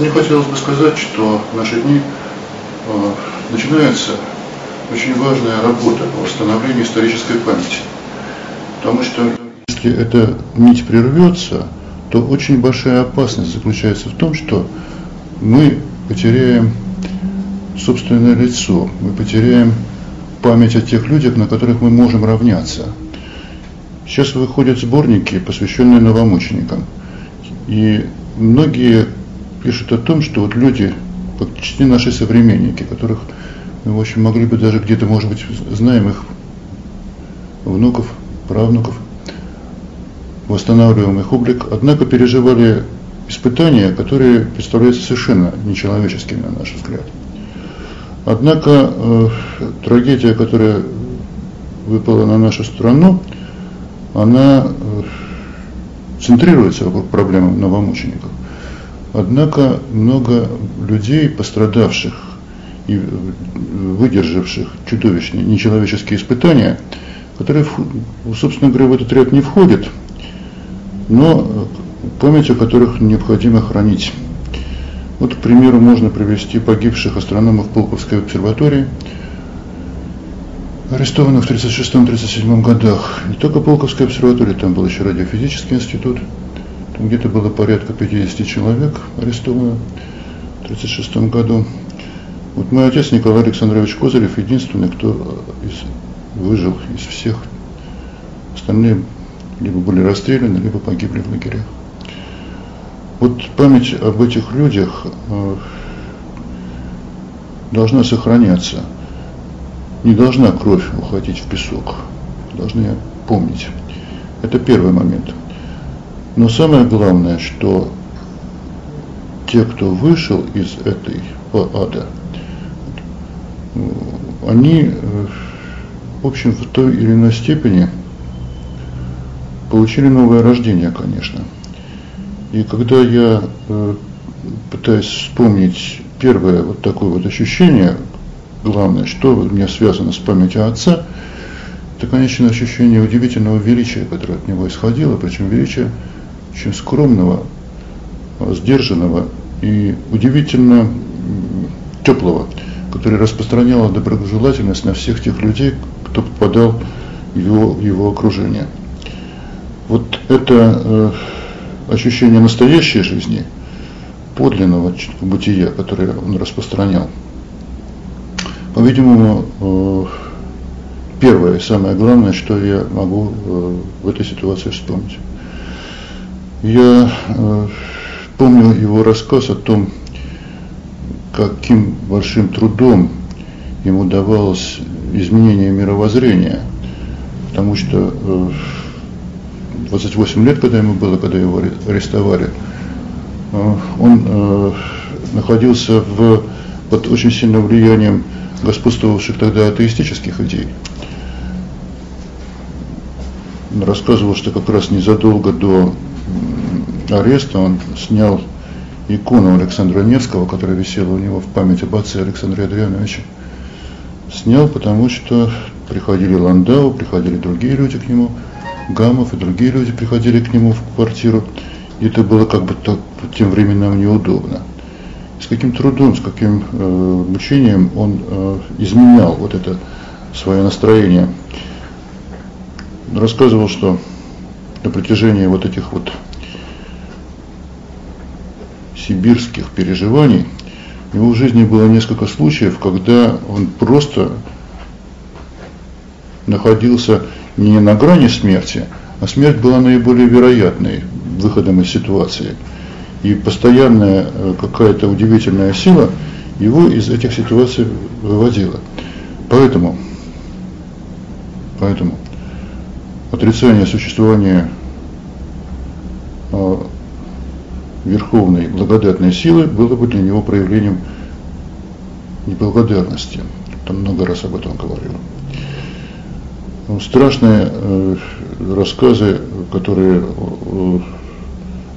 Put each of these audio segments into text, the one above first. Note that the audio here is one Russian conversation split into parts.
Мне хотелось бы сказать, что в наши дни э, начинается очень важная работа по восстановлению исторической памяти. Потому что если эта нить прервется, то очень большая опасность заключается в том, что мы потеряем собственное лицо, мы потеряем память о тех людях, на которых мы можем равняться. Сейчас выходят сборники, посвященные новомученикам. И многие пишут о том, что вот люди, почти наши современники, которых мы, в общем, могли бы даже где-то, может быть, знаем их внуков, правнуков, восстанавливаем их облик, однако переживали испытания, которые представляются совершенно нечеловеческими, на наш взгляд. Однако э, трагедия, которая выпала на нашу страну, она э, центрируется вокруг проблемы новомучеников. Однако много людей, пострадавших и выдержавших чудовищные нечеловеческие испытания, которые, собственно говоря, в этот ряд не входят, но память о которых необходимо хранить. Вот, к примеру, можно привести погибших астрономов Пулковской обсерватории, арестованных в 1936-1937 годах. Не только Пулковская обсерватория, там был еще радиофизический институт, где-то было порядка 50 человек арестовано в 1936 году. Вот мой отец Николай Александрович Козырев единственный, кто из, выжил из всех. Остальные либо были расстреляны, либо погибли в лагерях. Вот память об этих людях э, должна сохраняться. Не должна кровь уходить в песок. Должны помнить. Это первый момент. Но самое главное, что те, кто вышел из этой ада, они, э, в общем, в той или иной степени получили новое рождение, конечно. И когда я э, пытаюсь вспомнить первое вот такое вот ощущение, главное, что у меня связано с памятью отца, это, конечно, ощущение удивительного величия, которое от него исходило, причем величия очень скромного, сдержанного и удивительно теплого, который распространял доброжелательность на всех тех людей, кто попадал в его, его окружение. Вот это э, ощущение настоящей жизни, подлинного бытия, которое он распространял. По-видимому, э, первое и самое главное, что я могу э, в этой ситуации вспомнить. Я э, помню его рассказ о том, каким большим трудом ему давалось изменение мировоззрения, потому что 28 лет, когда ему было, когда его арестовали, э, он э, находился в, под очень сильным влиянием господствовавших тогда атеистических идей. Он рассказывал, что как раз незадолго до ареста он снял икону Александра Невского, которая висела у него в память об отце Александре Адриановиче. Снял, потому что приходили Ландау, приходили другие люди к нему – Гамов и другие люди приходили к нему в квартиру, и это было как бы так, тем временам неудобно. С каким трудом, с каким э, мучением он э, изменял вот это свое настроение. Рассказывал, что на протяжении вот этих вот сибирских переживаний у него в жизни было несколько случаев, когда он просто находился не на грани смерти, а смерть была наиболее вероятной выходом из ситуации. И постоянная э, какая-то удивительная сила его из этих ситуаций выводила. Поэтому, поэтому отрицание существования э, верховной благодатной силы было бы для него проявлением неблагодарности. Там много раз об этом говорил. Ну, страшные э, рассказы, которые э,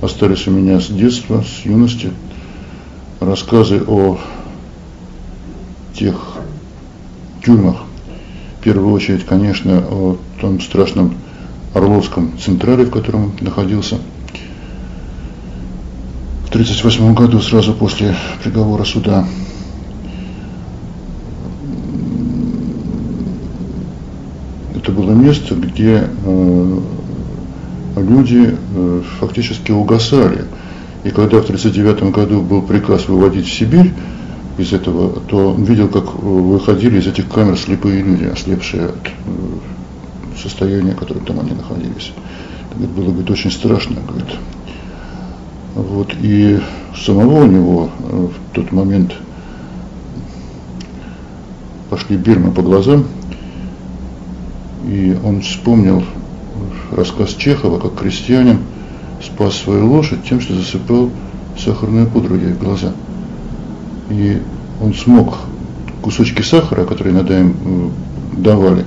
остались у меня с детства, с юности, рассказы о тех тюрьмах, в первую очередь, конечно, о том страшном Орловском централе, в котором он находился. в 1938 году, сразу после приговора суда, это было место, где э, люди э, фактически угасали. И когда в 1939 году был приказ выводить в Сибирь из этого, то он видел, как выходили из этих камер слепые люди, ослепшие от э, состояния, в котором там они находились. Это было, говорит, очень страшно, говорит. Вот, и самого у него э, в тот момент пошли бирмы по глазам, и он вспомнил рассказ Чехова, как крестьянин спас свою лошадь тем, что засыпал сахарную пудру ей в глаза. И он смог кусочки сахара, которые иногда им э, давали,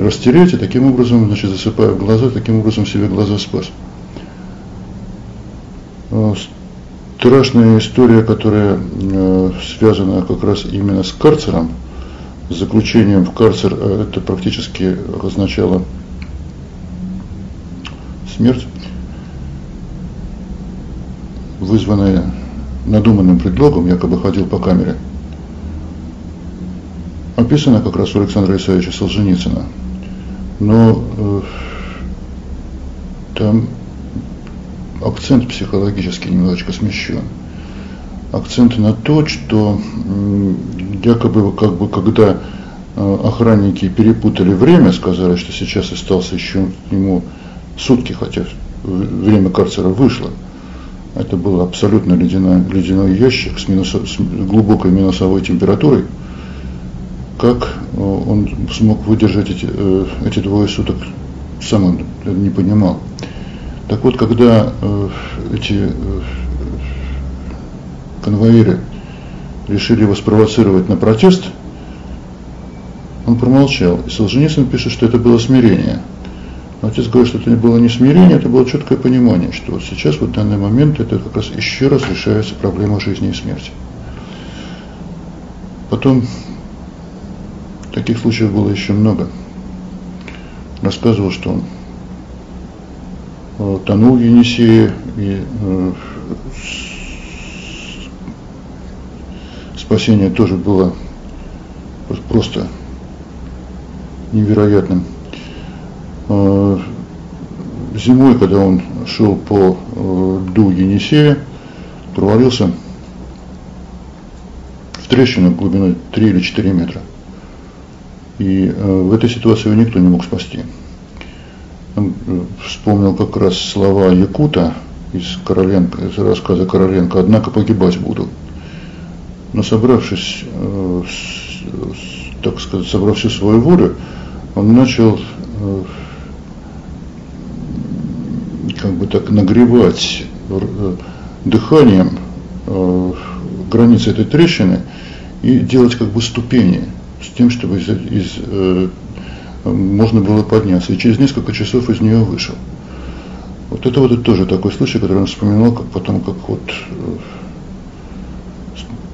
растереть и таким образом, значит, засыпая в глаза, таким образом себе глаза спас. Э, страшная история, которая э, связана как раз именно с карцером, с заключением в карцер, э, это практически означало смерть, вызванная надуманным предлогом, якобы ходил по камере, описана как раз у Александра Исаевича Солженицына. Но э, там акцент психологически немножечко смещен. Акцент на то, что якобы как бы когда э, охранники перепутали время, сказали, что сейчас остался еще ему сутки, хотя время карцера вышло. Это был абсолютно ледяной, ледяной ящик с, минус, с глубокой минусовой температурой. Как э, он смог выдержать эти, э, эти двое суток, сам он не понимал. Так вот, когда э, эти конвоиры решили его спровоцировать на протест, он промолчал. И Солженицын пишет, что это было смирение. Но отец говорит, что это не было не смирение, это было четкое понимание, что вот сейчас, вот в данный момент, это как раз еще раз решается проблема жизни и смерти. Потом таких случаев было еще много. Рассказывал, что он Э, тонул в Енисее, и э, спасение тоже было просто невероятным. Э, зимой, когда он шел по льду Енисея, провалился в трещину глубиной 3 или 4 метра. И в этой ситуации его никто не мог спасти. Он э, вспомнил как раз слова Якута из Короленко, из рассказа Короленко, однако погибать буду. Но собравшись, э, так сказать, собрав всю свою волю, он начал э, как бы так нагревать дыханием границы этой трещины и делать как бы ступени с тем, чтобы из, из можно было подняться, и через несколько часов из нее вышел. Вот это вот тоже такой случай, который он вспоминал, как потом, как вот э,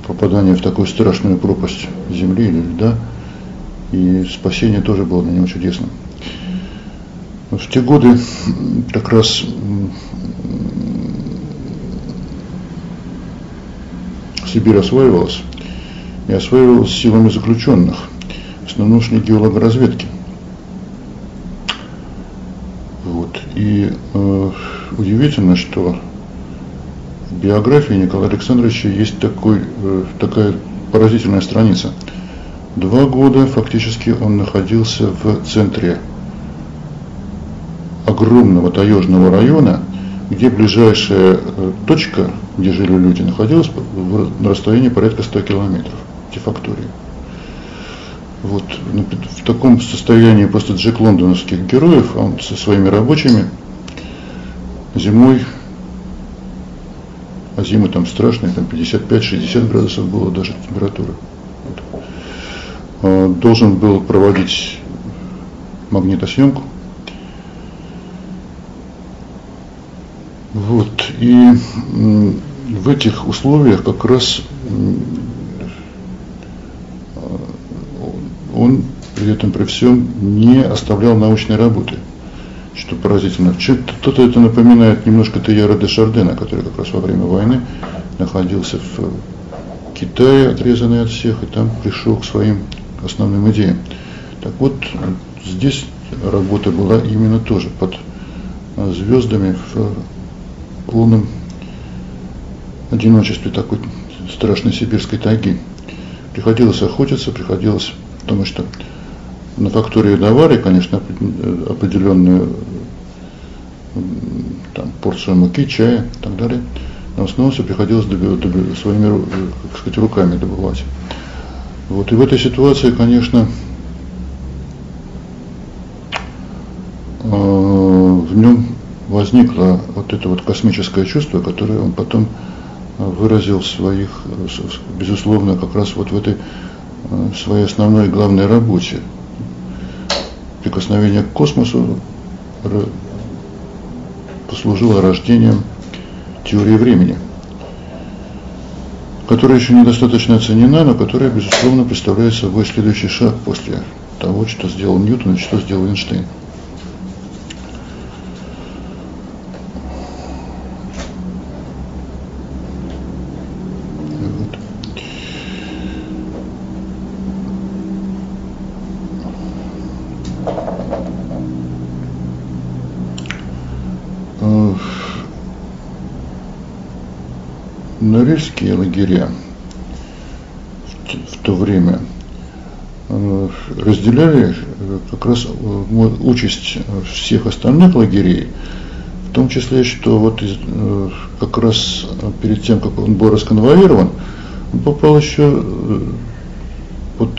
попадание в такую страшную пропасть земли или льда, и спасение тоже было для него чудесным. В те годы как раз Сибирь осваивалась, и осваивалась силами заключенных, шли геологоразведки. И э, удивительно, что в биографии Николая Александровича есть такой, э, такая поразительная страница. Два года фактически он находился в центре огромного таежного района, где ближайшая э, точка, где жили люди, находилась на расстоянии порядка 100 километров, Тифактории. Вот в таком состоянии просто Джек Лондоновских героев, а он со своими рабочими зимой, а зимы там страшные, там 55-60 градусов было даже температура. Вот. А, должен был проводить магнитосъемку. Вот, и в этих условиях как раз он при этом при всем не оставлял научной работы. что поразительно. Что-то это напоминает немножко Теяра де Шардена, который как раз во время войны находился в Китае, отрезанный от всех, и там пришел к своим основным идеям. Так вот, здесь работа была именно тоже под звездами в полном одиночестве такой страшной сибирской тайги. Приходилось охотиться, приходилось, потому что на фактории давали, конечно, определенную там, порцию муки, чая и так далее. Но в основном все приходилось добивать, добивать, своими, так сказать, руками добывать. Вот. И в этой ситуации, конечно, э, в нем возникло вот это вот космическое чувство, которое он потом выразил в своих, безусловно, как раз вот в этой э, своей основной главной работе. Прикосновение к космосу послужило рождением теории времени, которая еще недостаточно оценена, но которая, безусловно, представляет собой следующий шаг после того, что сделал Ньютон и что сделал Эйнштейн. Норильские лагеря в то время э, разделяли э, как раз э, участь всех остальных лагерей, в том числе, что вот как раз перед тем, как он был расконвоирован, он попал еще под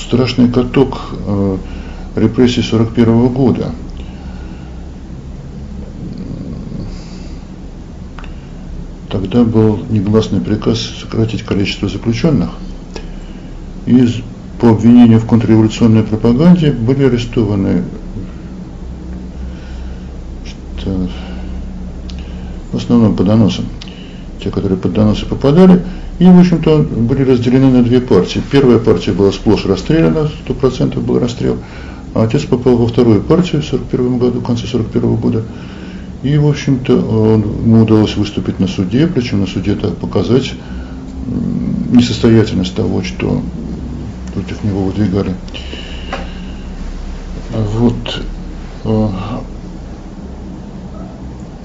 страшный каток репрессий 41 года. Тогда был негласный приказ сократить количество заключенных. И по обвинению в контрреволюционной пропаганде были арестованы что, в основном по доносам. Те, которые под доносы попадали, и, в общем-то, были разделены на две партии. Первая партия была сплошь расстреляна, 100% был расстрел, а отец попал во вторую партию в 41 году, в конце 41 года, и, в общем-то, ему удалось выступить на суде, причем на суде так показать несостоятельность того, что против него выдвигали. Вот э,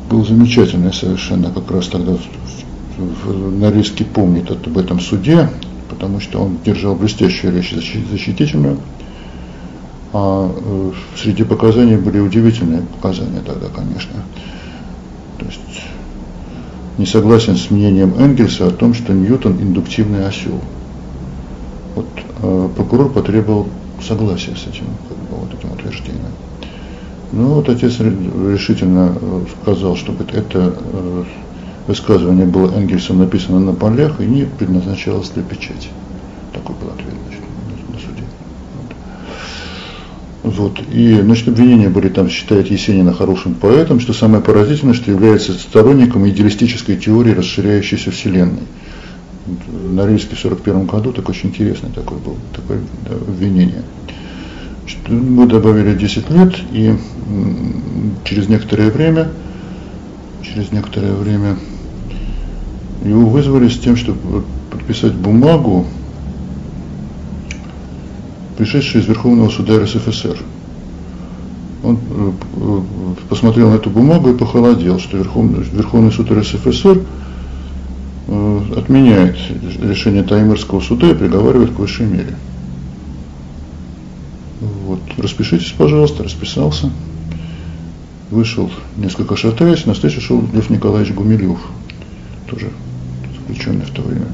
был замечательный совершенно как раз тогда Норильский помнит об этом суде, потому что он держал блестящую речь защитительную, а э, среди показаний были удивительные показания тогда, конечно. То есть не согласен с мнением Энгельса о том, что Ньютон индуктивный осел. Вот э, прокурор потребовал согласия с этим, как бы, вот этим утверждением. Ну вот отец решительно э, сказал, чтобы это э, высказывание было Энгельсом написано на полях и не предназначалось для печати. Такой был ответ. Вот. И, значит, обвинения были там, считает Есенина хорошим поэтом, что самое поразительное, что является сторонником идеалистической теории расширяющейся Вселенной. На Норильске в 41 году так очень интересное такое было такое да, обвинение. Мы добавили 10 лет, и через некоторое время, через некоторое время его вызвали с тем, чтобы подписать бумагу, пришедший из Верховного суда РСФСР. Он э, э, посмотрел на эту бумагу и похолодел, что Верховный, Верховный суд РСФСР э, отменяет решение Таймырского суда и приговаривает к высшей мере. Вот, распишитесь, пожалуйста, расписался. Вышел, несколько шатаясь, на встречу шел Лев Николаевич Гумилев, тоже заключенный в то время.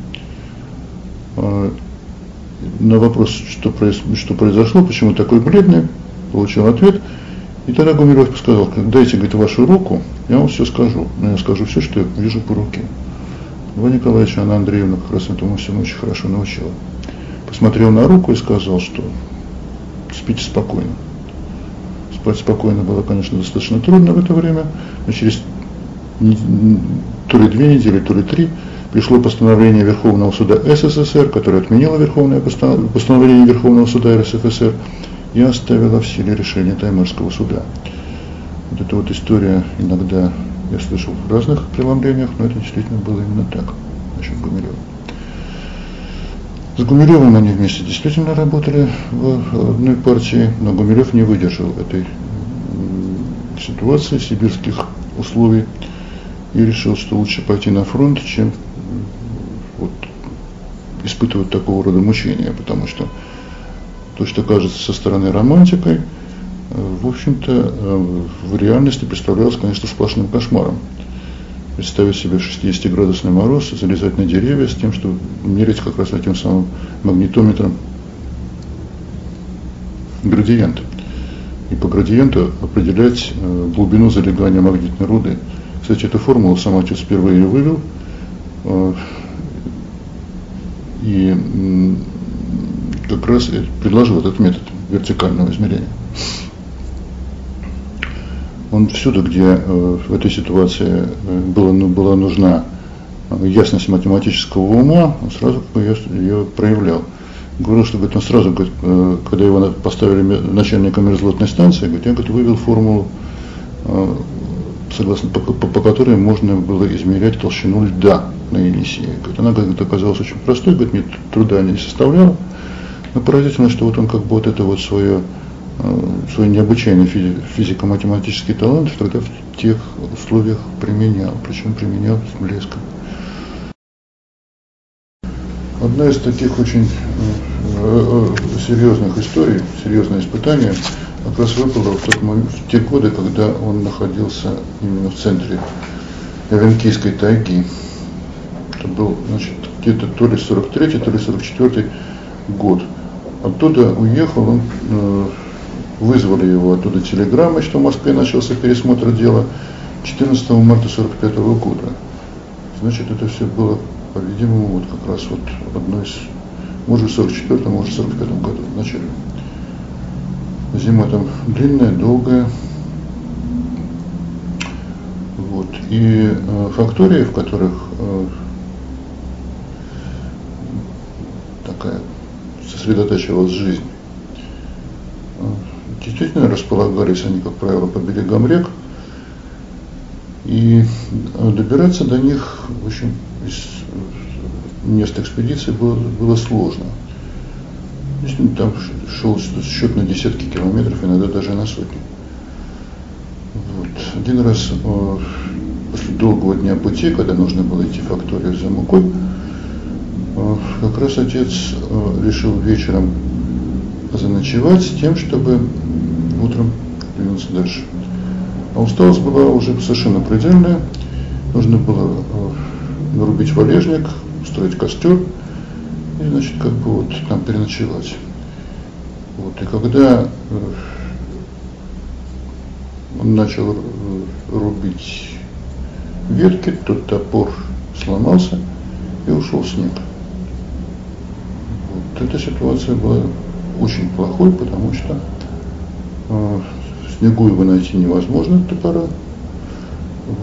На вопрос, что, произ, что произошло, почему такой бледный, получил ответ. И тогда Гумилев сказал, дайте, говорит, вашу руку, я вам все скажу. Но я скажу все, что я вижу по руке. Льва Николаевича Анна Андреевна как раз этому всему очень хорошо научила. Посмотрел на руку и сказал, что спите спокойно. Спать спокойно было, конечно, достаточно трудно в это время, но через то ли две недели, то ли три пришло постановление Верховного суда СССР, которое отменило Верховное постановление Верховного суда РСФСР и оставило в силе решение Таймырского суда. Вот эта вот история иногда я слышал в разных преломлениях, но это действительно было именно так насчет Гумилева. С Гумилевым они вместе действительно работали в одной партии, но Гумилев не выдержал этой ситуации, сибирских условий и решил, что лучше пойти на фронт, чем испытывать такого рода мучения, потому что то, что кажется со стороны романтикой, э, в общем-то, э, в реальности представлялось, конечно, сплошным кошмаром. Представить себе 60-градусный мороз, залезать на деревья с тем, чтобы мерить как раз этим самым магнитометром градиент. И по градиенту определять э, глубину залегания магнитной руды. Кстати, эту формулу сам отец впервые вывел. И как раз предложил этот метод вертикального измерения. Он всюду, где э, в этой ситуации э, было, ну, была нужна ясность математического ума, он сразу ее, ее проявлял. Говорил, что говорит, он сразу, говорит, э, когда его поставили начальником мерзлотной станции, говорит, я говорит, вывел формулу, согласно по, по, по которой можно было измерять толщину льда на Енисее. Говорит, она говорит, оказалась очень простой, говорит, мне труда не составляла. Но поразительно, что вот он как бы вот это вот свое, э, свой необычайный физико-математический талант тогда в тех условиях применял, причем применял с блеском. Одна из таких очень э, э, серьезных историй, серьезное испытание, как раз выпало в, тот момент, в те годы, когда он находился именно в центре Эвенкийской тайги. Это был, значит, где-то то ли 43 то ли 44 год. Оттуда уехал, он, э, вызвали его оттуда телеграммой, что в Москве начался пересмотр дела 14 марта 45 года. Значит, это все было, по-видимому, вот как раз вот одно из, может, в 44 может, в 45 году, в начале. Зима там длинная, долгая. Вот. И э, фактории, в которых э, такая сосредотачивалась жизнь. Действительно располагались они, как правило, по берегам рек, и добираться до них, в общем, из мест экспедиции было, было сложно. Действительно, там шел счет на десятки километров, иногда даже на сотни. Вот. Один раз э, после долгого дня пути, когда нужно было идти в факторию за мукой, Э, как раз отец э, решил вечером заночевать с тем, чтобы утром двинуться дальше. А усталость была уже совершенно предельная. Нужно было нарубить валежник, устроить костер и, значит, как бы вот там переночевать. Вот. И когда он начал рубить ветки, тот топор сломался и ушел снег эта ситуация была очень плохой, потому что э, снегу его найти невозможно топора.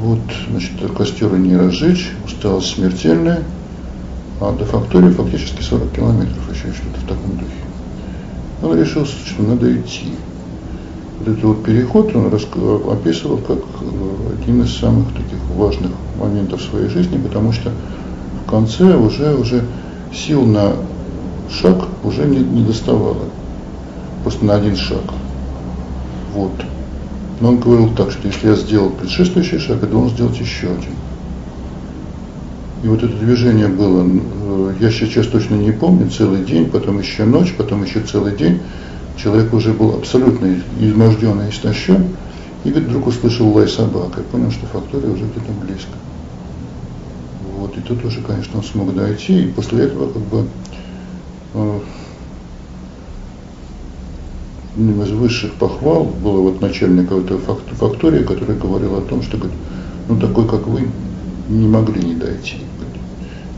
Вот, значит, костера не разжечь, усталость смертельная, а до фактории фактически 40 километров, еще что-то в таком духе. Он решил, что надо идти. Вот этот вот переход он описывал как э, один из самых таких важных моментов своей жизни, потому что в конце уже, уже сил на шаг уже не, не доставало. Просто на один шаг. Вот. Но он говорил так, что если я сделал предшествующий шаг, я должен сделать еще один. И вот это движение было, э, я сейчас точно не помню, целый день, потом еще ночь, потом еще целый день. Человек уже был абсолютно изможден и истощен. И вдруг услышал лай собак и понял, что фактория уже где-то близко. Вот, и тут уже, конечно, он смог дойти, и после этого как бы одним ну, из высших похвал было вот начальника этой фактории, который говорил о том, что говорит, ну такой, как вы, не могли не дойти.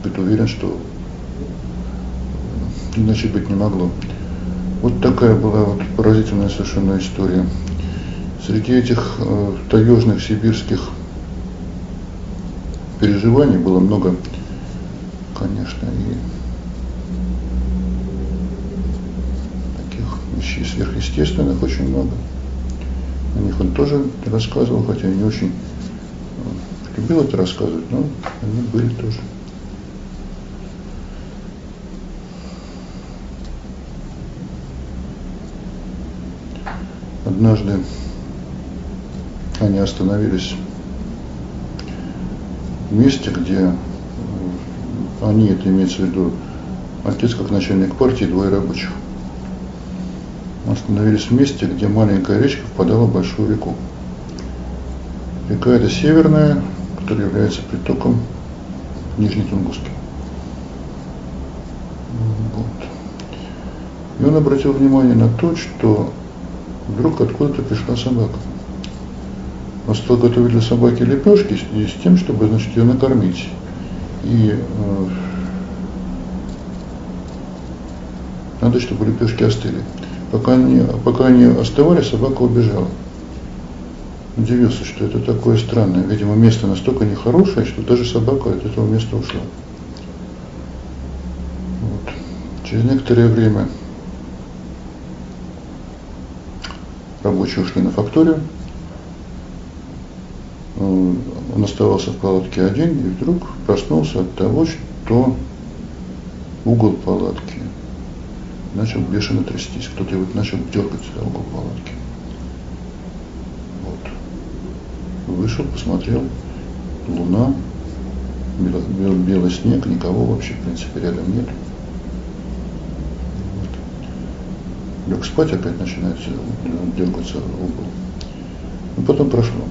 Говорит, уверен, что иначе быть не могло. Вот такая была вот поразительная совершенно история. Среди этих э, таежных сибирских переживаний было много, конечно, и вещей сверхъестественных очень много. О них он тоже рассказывал, хотя не очень э, любил это рассказывать, но они были тоже. Однажды они остановились в месте, где э, они, это имеется в виду отец как начальник партии, двое рабочих. Остановились в месте, где маленькая речка впадала в большую реку. Река эта северная, которая является притоком Нижней Тунгуски. Вот. И он обратил внимание на то, что вдруг откуда-то пришла собака. Он стал готовить для собаки лепешки с, с тем, чтобы, значит, ее накормить. И э, надо, чтобы лепешки остыли. Пока они, пока они остывали, собака убежала. Удивился, что это такое странное. Видимо, место настолько нехорошее, что даже собака от этого места ушла. Вот. Через некоторое время рабочие ушли на факторию. Он оставался в палатке один и вдруг проснулся от того, что угол палатки начал бешено трястись. Кто-то его начал дергать за угол палатки. Вот. Вышел, посмотрел, луна, белый снег, никого вообще, в принципе, рядом нет. Лег спать, опять начинает дергаться угол. Но потом прошло.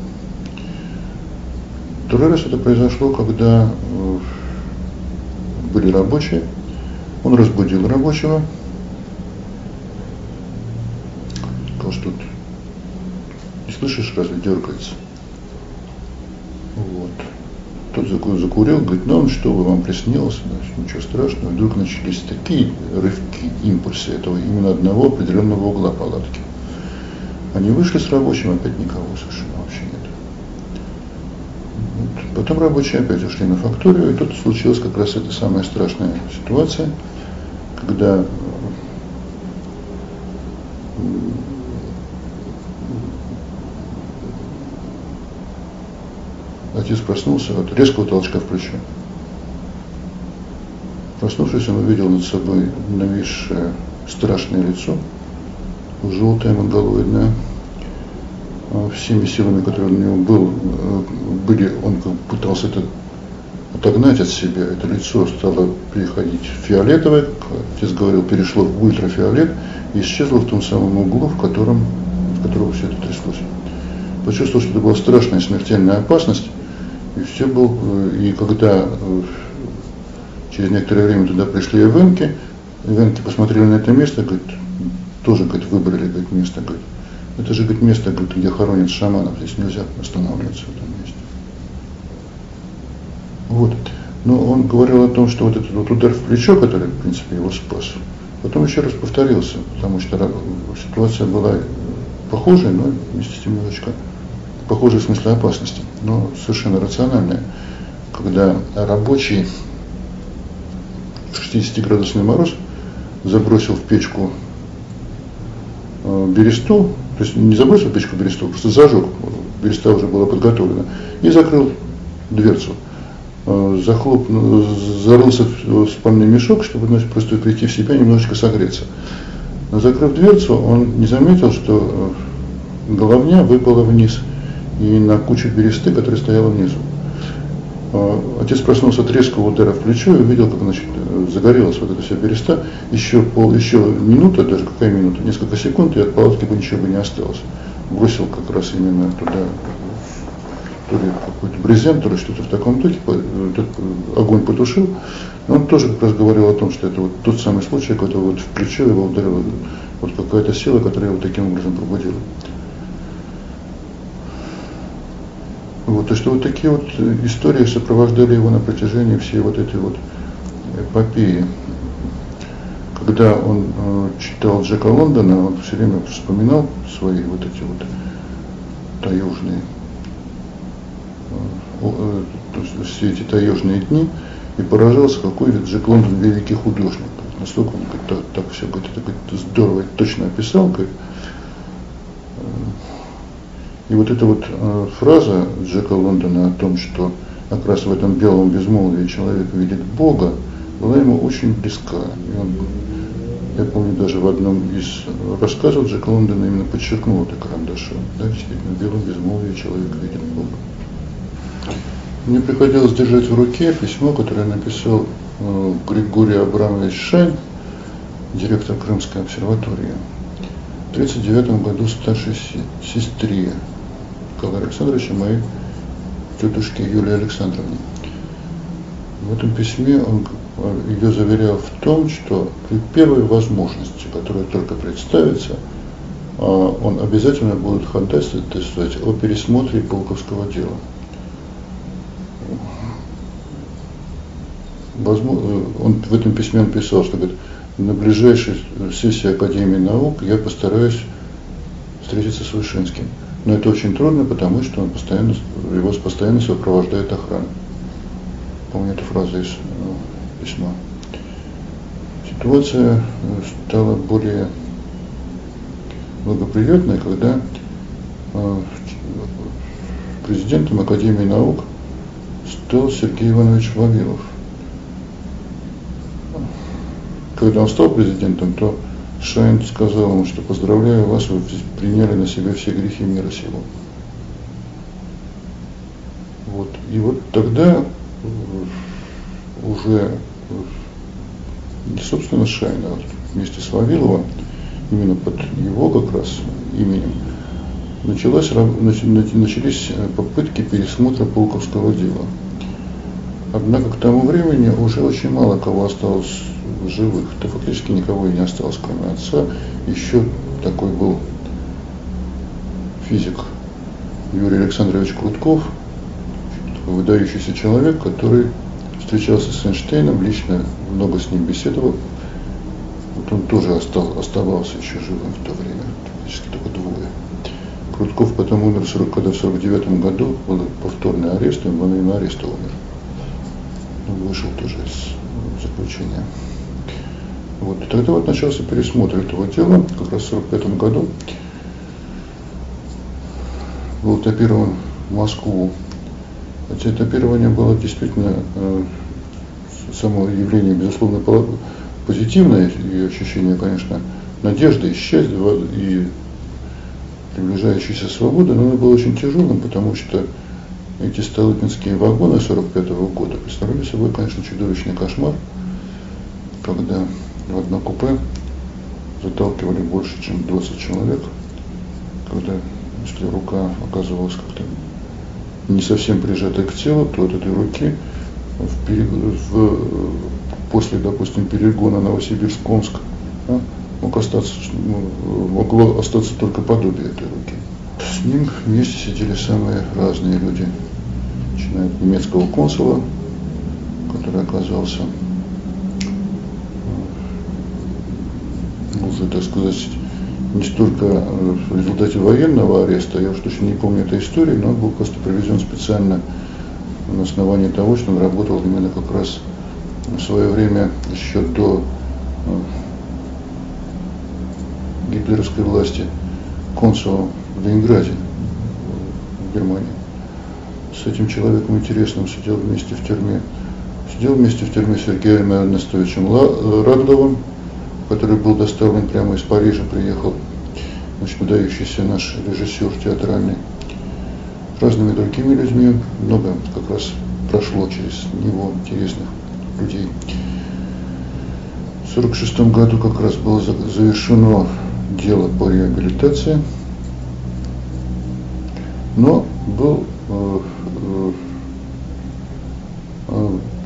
Второй раз это произошло, когда э, были рабочие, он разбудил рабочего, сказал, что не слышишь, разве дергается? Тот закурил, говорит, ну что вы, вам приснилось, значит, ничего страшного. Вдруг начались такие рывки, импульсы этого именно одного определенного угла палатки. Они вышли с рабочим, опять никого совершенно вообще нет. Вот. Потом рабочие опять ушли на факторию, и тут случилась как раз эта самая страшная ситуация, когда Отец проснулся от резкого толчка в плечо. Проснувшись, он увидел над собой нависшее страшное лицо, желтое, монголоидное, а всеми силами, которые у него был, э, были, он пытался это отогнать от себя. Это лицо стало переходить в фиолетовое, отец говорил, перешло в ультрафиолет и исчезло в том самом углу, в котором, в которого все это тряслось. Почувствовал, что это была страшная смертельная опасность, и все был, э, и когда э, через некоторое время туда пришли эвенки, эвенки посмотрели на это место, говорит, тоже, говорит, выбрали, говорит, место, говорит, это же, говорит, место, говорит, где хоронят шаманов, здесь нельзя останавливаться в этом месте. Вот. Но он говорил о том, что вот этот вот удар в плечо, который, в принципе, его спас, потом еще раз повторился, потому что ситуация была похожая, но вместе с тем немножечко похожая в смысле опасности но совершенно рациональная, когда рабочий в 60-градусный мороз забросил в печку э, бересту, то есть не забросил в печку бересту, просто зажег, береста уже была подготовлена, и закрыл дверцу. Э, захлоп, зарылся в спальный мешок, чтобы значит, просто прийти в себя, немножечко согреться. Но закрыв дверцу, он не заметил, что э, головня выпала вниз – и на кучу бересты, которая стояла внизу. А, отец проснулся от резкого удара в плечо и увидел, как значит, загорелась вот эта вся береста. Еще, пол, еще минута, даже какая минута, несколько секунд, и от палатки бы ничего бы не осталось. Бросил как раз именно туда то ли какой-то брезент, то ли что-то в таком духе, этот огонь потушил. Он тоже как раз говорил о том, что это вот тот самый случай, когда вот в плечо его ударила вот какая-то сила, которая его таким образом пробудила. Вот, и что вот такие вот истории сопровождали его на протяжении всей вот этой вот эпопеи. Когда он э, читал Джека Лондона, он все время вспоминал свои вот эти вот таежные, э, э, то все эти таежные дни, и поражался, какой ведь Джек Лондон великий художник. Настолько он говорит, так, так все говорит, это, говорит, здорово, точно описал, говорит, И вот эта вот э, фраза Джека Лондона о том, что как раз в этом белом безмолвии человек видит Бога, была ему очень близка. И он, я помню, даже в одном из рассказов Джека Лондона именно подчеркнул это карандашом. Да, действительно, в белом безмолвии человек видит Бога. Мне приходилось держать в руке письмо, которое написал э, Григорий Абрамович Шайн, директор Крымской обсерватории. В 1939 году старшей сестре Николая Александровича, моей тетушке Юлии Александровне. В этом письме он ее заверял в том, что при первой возможности, которая только представится, а, он обязательно будет ходатайствовать о пересмотре Полковского дела. Он в этом письме он писал, что говорит, на ближайшей сессии Академии наук я постараюсь встретиться с Вышинским. Но это очень трудно, потому что он постоянно, его постоянно сопровождает охрана. Помню эту фразу из ну, письма. Ситуация э, стала более благоприятной, когда э, президентом Академии наук стал Сергей Иванович Вавилов. Когда он стал президентом, то Шайн сказал ему, что поздравляю вас, вы приняли на себя все грехи мира сего. Вот. И вот тогда уже не собственно Шайна, а вместе с Вавиловым, именно под его как раз именем, началась, начались попытки пересмотра Пулковского дела. Однако к тому времени уже очень мало кого осталось живых, то фактически никого и не осталось, кроме отца. Еще такой был физик Юрий Александрович Крутков, такой выдающийся человек, который встречался с Эйнштейном, лично много с ним беседовал. Вот он тоже оставался еще живым в то время, фактически только двое. Крутков потом умер, когда в 49 году был повторный арест, и он во время ареста умер. Вышел тоже из заключения. Вот. И тогда вот начался пересмотр этого дела, как раз в 1945 году. Был этапирован в Москву. Хотя этапирование было действительно э, само явление, безусловно, позитивное, и ощущение, конечно, надежды и счастья, и приближающейся свободы, но оно было очень тяжелым, потому что эти столыпинские вагоны 45 -го года представляли собой, конечно, чудовищный кошмар, когда в одно купе заталкивали больше, чем 20 человек, когда, если рука оказывалась как-то не совсем прижатой к телу, то от этой руки в, перег... в... после, допустим, перегона Новосибирск-Омск да, мог остаться, ну, могло остаться только подобие этой руки. С ним вместе сидели самые разные люди, начиная от немецкого консула, который оказался уже, так сказать, не столько в результате военного ареста, я уж точно не помню этой истории, но он был просто привезен специально на основании того, что он работал именно как раз в свое время еще до э, гитлеровской власти консулом в Ленинграде, в Германии. С этим человеком интересным сидел вместе в тюрьме. Сидел вместе в тюрьме с Сергеем Эрнестовичем Радловым, который был доставлен прямо из Парижа, приехал значит, выдающийся наш режиссер театральный, разными другими людьми, много как раз прошло через него интересных людей. В 1946 году как раз было завершено дело по реабилитации, но был э, э, э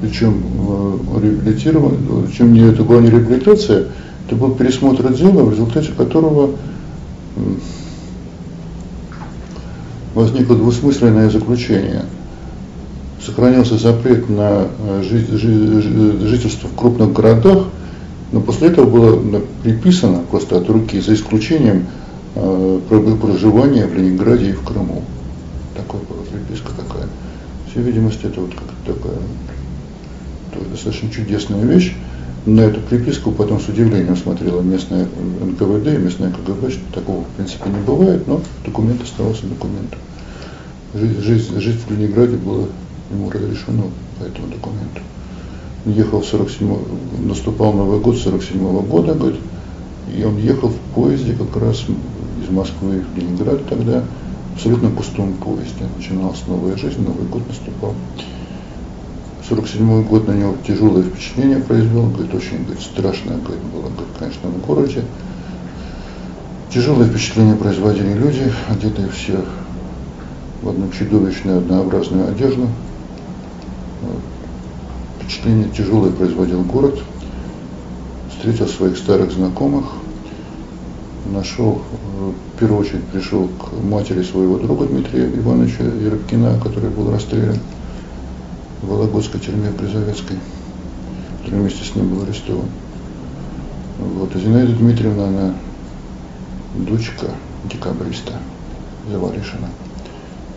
причем э, реабилитирован, чем не это была не реабилитация, это был пересмотр дела, в результате которого возникло двусмысленное заключение. Сохранился запрет на э, жительство в крупных городах, но после этого было приписано просто от руки, за исключением э, проживания в Ленинграде и в Крыму. Такая была приписка такая. Все видимости, это вот как такая то достаточно чудесная вещь. на эту приписку потом с удивлением смотрела местная НКВД и местная КГБ, что такого в принципе не бывает, но документ оставался документом. Жизнь, жизнь, жить в Ленинграде было ему разрешено по этому документу. Ехал в 47 наступал Новый год 47 -го года, говорит, и он ехал в поезде как раз из Москвы в Ленинград тогда, абсолютно пустом поезде. Начиналась новая жизнь, Новый год наступал. 47 год на него тяжелое впечатление произвел, говорит, очень говорит, страшное говорит, было, говорит, конечно, в городе. Тяжелое впечатление производили люди, одетые все в одну чудовищную однообразную одежду. Впечатление тяжелое производил город. Встретил своих старых знакомых, нашел, в первую очередь пришел к матери своего друга Дмитрия Ивановича Еропкина, который был расстрелян в Вологодской тюрьме Призовецкой, который вместе с ним был арестован. Вот. И Зинаида Дмитриевна, она дочка декабриста Заваришина.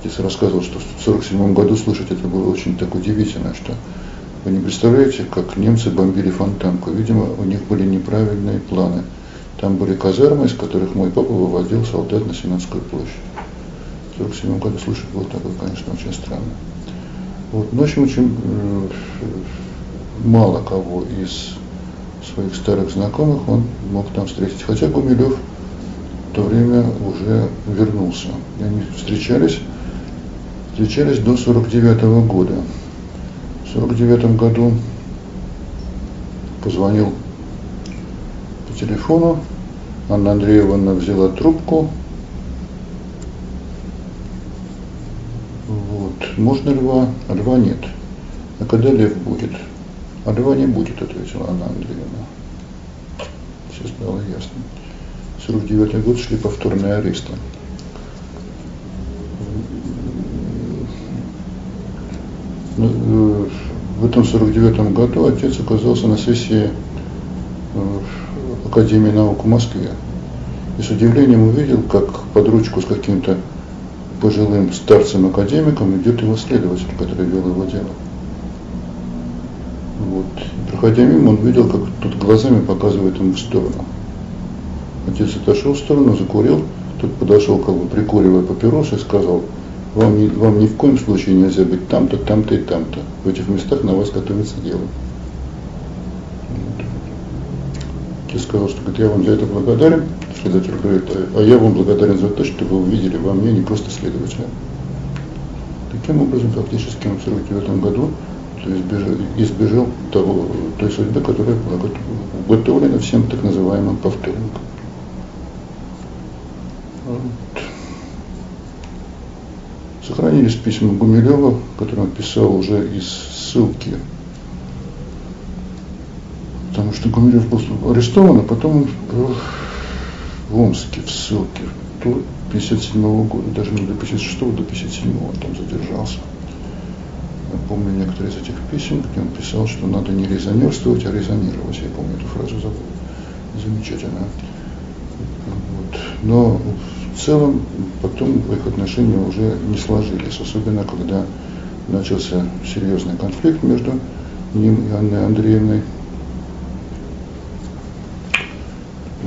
Отец рассказывал, что в 1947 году слышать это было очень так удивительно, что вы не представляете, как немцы бомбили фонтанку. Видимо, у них были неправильные планы. Там были казармы, из которых мой папа выводил солдат на Сенатскую площадь. В 1947 году слышать было такое, конечно, очень странно. Вот. Но, в общем, очень э, мало кого из своих старых знакомых он мог там встретить. Хотя Гумилев в то время уже вернулся. И они встречались, встречались до 49 -го года. В 49 году позвонил по телефону, Анна Андреевна взяла трубку, Можно льва? А льва нет. А когда лев будет? А льва не будет, ответила Анна Андреевна. Все стало ясно. 49 год шли повторные аресты. Ну, э, в этом 49 году отец оказался на сессии Академии наук в Москве. И с удивлением увидел, как под ручку с каким-то пожилым старцем-академиком идет его следователь, который вел его дело. Вот. Проходя мимо, он видел, как тут глазами показывает ему в сторону. Отец отошел в сторону, закурил, тот подошел, как бы прикуривая папирос и сказал, вам, не, вам ни в коем случае нельзя быть там-то, там-то и там-то. В этих местах на вас готовится дело. Вот. Отец сказал, что говорит, я вам за это благодарен, Следователь говорит, а я вам благодарен за то, что вы увидели во мне не просто следователя. Таким образом, фактически он в 1949 году избежал, избежал того, той судьбы, которая была уготовлена всем так называемым повторникам. Вот. Сохранились письма Гумилева, которые он писал уже из ссылки. Потому что Гумилев был арестован, а потом в Омске в ссылке до 57 -го года, даже не до 56 до 57 он там задержался. Я помню некоторые из этих писем, где он писал, что надо не резонерствовать, а резонировать. Я помню эту фразу забыл. Замечательно. Вот. Но в целом потом их отношения уже не сложились, особенно когда начался серьезный конфликт между ним и Анной Андреевной.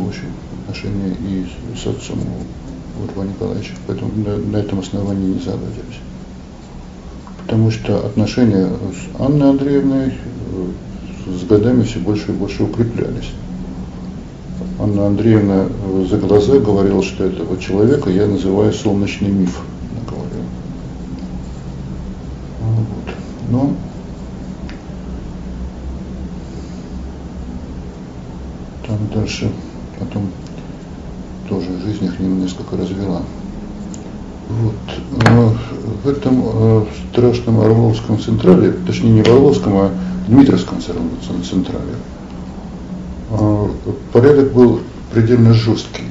Общем, отношения и с отцом у Льва Николаевича, поэтому на, на этом основании не заладились. Потому что отношения с Анной Андреевной э, с годами все больше и больше укреплялись. Анна Андреевна э, за глаза говорила, что этого человека я называю солнечный миф. Говорила. Вот. Но там дальше потом тоже жизнь их несколько развела. Вот. В этом э, страшном Орловском централе, точнее не в Орловском, а в Дмитровском централе, а, порядок был предельно жесткий.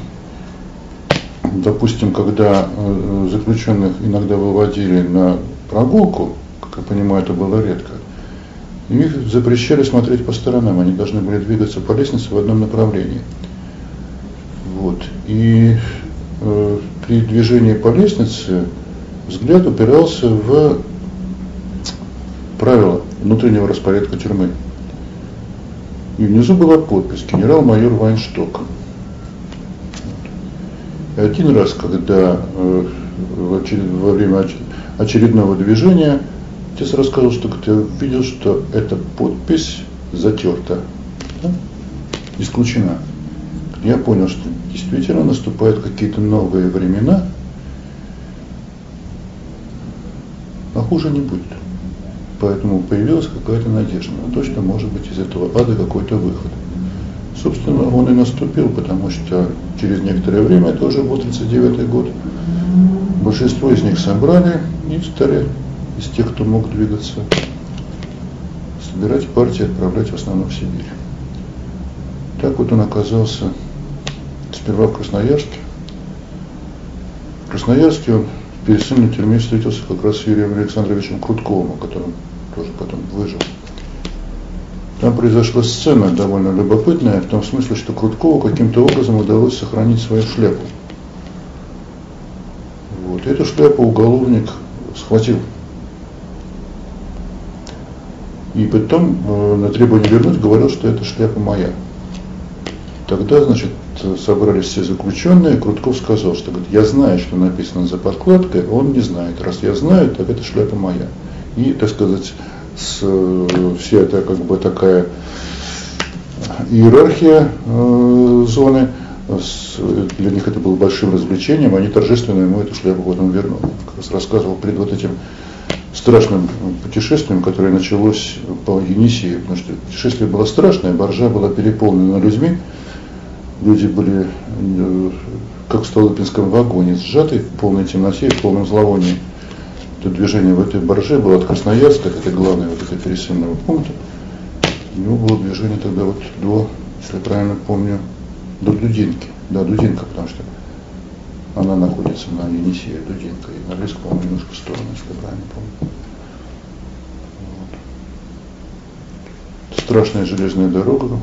Допустим, когда э, заключенных иногда выводили на прогулку, как я понимаю, это было редко, их запрещали смотреть по сторонам, они должны были двигаться по лестнице в одном направлении. Вот. И э, при движении по лестнице взгляд упирался в правила внутреннего распорядка тюрьмы. И внизу была подпись генерал-майор Вайншток. И один раз, когда э, во время очередного движения отец рассказывал, что ты видел, что эта подпись затерта, да? исключена. Я понял, что действительно наступают какие-то новые времена, а хуже не будет. Поэтому появилась какая-то надежда на то, что может быть из этого ада какой-то выход. Собственно, он и наступил, потому что через некоторое время, это уже был 39 год, большинство из них собрали и стали из тех, кто мог двигаться, собирать партии, отправлять в основном в Сибирь. Так вот он оказался сперва в Красноярске. В Красноярске он в пересыльной тюрьме встретился как раз с Юрием Александровичем Крутковым, которым тоже потом выжил. Там произошла сцена довольно любопытная, в том смысле, что Круткову каким-то образом удалось сохранить свою шляпу. Вот. Эту шляпу уголовник схватил. И потом э, на требование вернуть говорил, что эта шляпа моя. Тогда, значит, собрались все заключенные, Крутков сказал, что говорит, я знаю, что написано за подкладкой, он не знает. Раз я знаю, так эта шляпа моя. И, так сказать, с, вся эта как бы такая иерархия э, зоны, с, для них это было большим развлечением, они торжественно ему эту шляпу потом вернули. Как раз рассказывал перед вот этим страшным путешествием, которое началось по Енисею, потому что путешествие было страшное, боржа была переполнена людьми, люди были э, как в Столыпинском вагоне, сжаты в полной темноте и в полном зловонии это движение в этой барже было от Красноярска, это главное вот это пересыльного пункта. У него было движение тогда вот до, если я правильно помню, до Дудинки. Да, Дудинка, потому что она находится на Енисее, Дудинка, и на Риск, по-моему, немножко в сторону, если я правильно помню. Страшная железная дорога.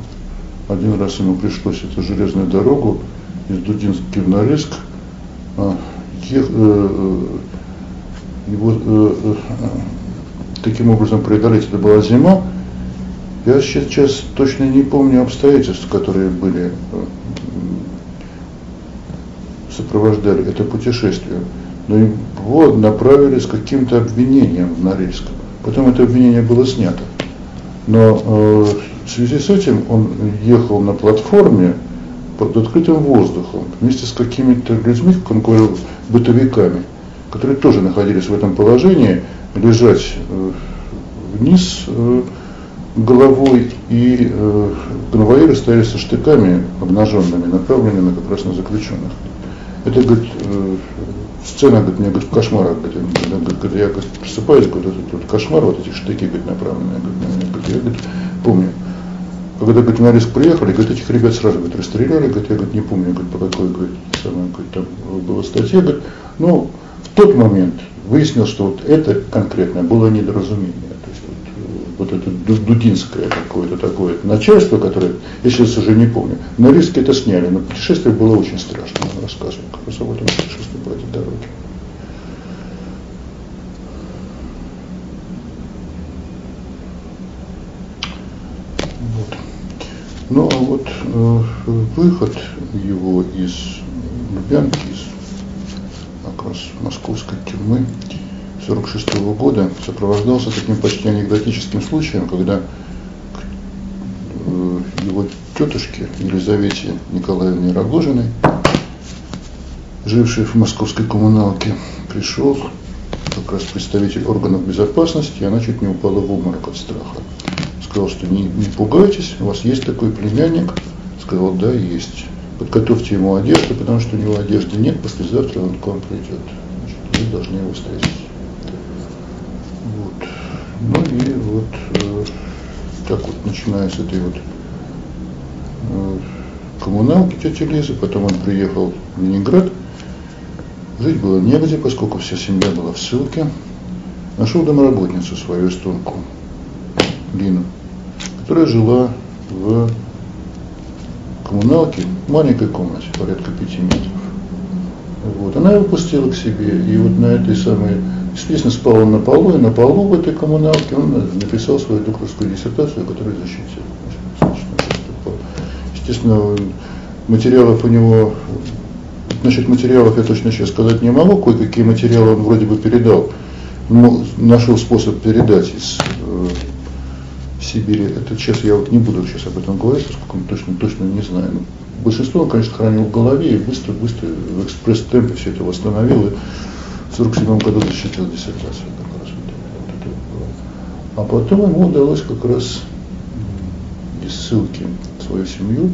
Один раз ему пришлось эту железную дорогу из Дудинки в Норильск а, ех, э, э, его э, э, таким образом преодолеть. Это была зима. Я сейчас точно не помню обстоятельств, которые были сопровождали это путешествие. Но его направили с каким-то обвинением в Норильск. Потом это обвинение было снято. Но в связи с этим он ехал на платформе под открытым воздухом вместе с какими-то людьми, как он говорил, бытовиками которые тоже находились в этом положении, лежать э, вниз э, головой, и э, конвоиры стояли со штыками обнаженными, направленными как раз на заключенных. Это, говорит, сцена, говорит, мне, говорит, в кошмарах, говорит, говорит, я говорит, просыпаюсь, говорит, этот вот кошмар, вот эти штыки, говорит, направленные, говорит, я, говорит, помню. Когда, говорит, на риск приехали, говорит, этих ребят сразу, говорит, расстреляли, говорит, я, говорит, не помню, говорит, по какой, говорит, самой, говорит, там была статья, говорит, ну, в тот момент выяснилось, что вот это конкретно было недоразумение. То есть вот, вот это дудинское какое-то такое начальство, которое, я сейчас уже не помню, на риске это сняли, но путешествие было очень страшно, он рассказывал, как раз об этом путешествии по этой дороге. Вот. Ну а вот э, выход его из Лубянки, из как раз московской тюрьмы 1946 -го года сопровождался таким почти анекдотическим случаем, когда э, его тетушке Елизавете Николаевне Рогожиной, жившей в московской коммуналке, пришел как раз представитель органов безопасности, и она чуть не упала в обморок от страха. Сказал, что не, не пугайтесь, у вас есть такой племянник. Сказал, да, есть подготовьте ему одежду, потому что у него одежды нет, послезавтра он к вам придет. Значит, вы должны его встретить. Вот. Ну и вот э, так вот начиная с этой вот э, коммуналки тети Лизы, потом он приехал в Ленинград, жить было негде, поскольку вся семья была в ссылке. Нашел домработницу свою эстонку, Лину, которая жила в коммуналки в маленькой комнате, порядка пяти метров. Вот. Она его пустила к себе, и вот на этой самой, естественно, спал он на полу, и на полу в этой коммуналке он написал свою докторскую диссертацию, которую защитил. естественно, материалов у него, насчет материалов я точно сейчас сказать не могу, кое-какие материалы он вроде бы передал, но нашел способ передать из э, Сибири. Это сейчас я вот не буду сейчас об этом говорить, поскольку точно, точно не знаю. Но большинство он, конечно, хранил в голове и быстро-быстро в экспресс-темпе все это восстановил и в 47 году защитил диссертацию. Как раз вот, а потом ему удалось как раз из ссылки свою семью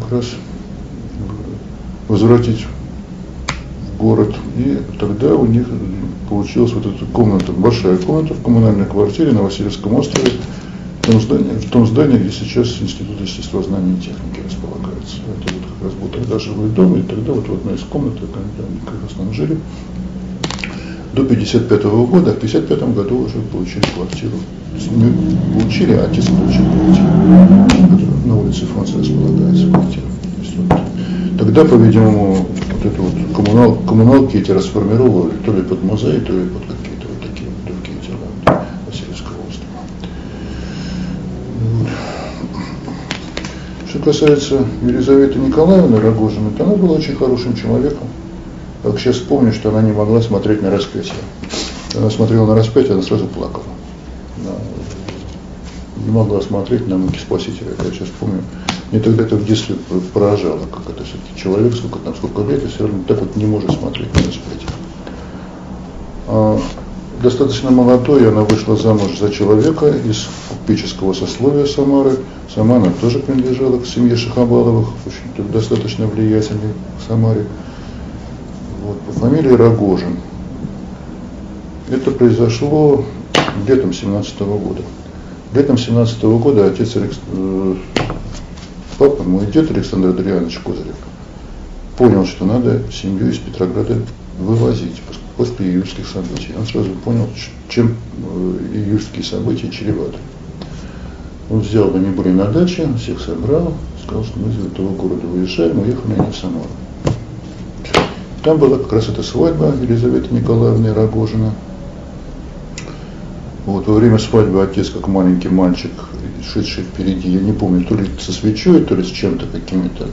как раз возвратить в город. И тогда у них получилась вот эта комната, большая комната в коммунальной квартире на Васильевском острове, в том здании, в том здании где сейчас Институт естествознания и техники располагается. Это вот как раз был тогда жилой дом, и тогда вот в одной из комнат, когда как раз там жили, до 55 -го года, а в 55 году уже получили квартиру. Не получили, а отец получил квартиру, на улице Франции располагается квартира. Вот, тогда, по-видимому, вот это вот коммунал, коммуналки эти расформировали то ли под музей, то ли под какие-то вот такие вот другие дела Васильевского острова. Что касается Елизаветы Николаевны Рогожиной, то она была очень хорошим человеком. Как сейчас помню, что она не могла смотреть на распятие. Она смотрела на распятие, она сразу плакала. Она не могла смотреть на муки Спасителя. Я сейчас помню. Мне тогда это в детстве поражало, как это все-таки человек, сколько там, сколько лет, и все равно так вот не может смотреть на распятие. А, достаточно молодой она вышла замуж за человека из купеческого сословия Самары. Сама она тоже принадлежала к семье Шахабаловых, очень достаточно влиятельной в Самаре вот, по фамилии Рогожин. Это произошло летом 17 -го года. Летом 17 -го года отец Папа, мой дед Александр Адрианович Козырев, понял, что надо семью из Петрограда вывозить после июльских событий. Он сразу понял, чем э, июльские события чреваты. Он взял, были на даче, всех собрал, сказал, что мы из этого города уезжаем, уехали они в Самару. Там была как раз эта свадьба Елизаветы Николаевны Рогожина. Вот, во время свадьбы отец, как маленький мальчик, шедший впереди, я не помню, то ли со свечой, то ли с чем-то какими-то.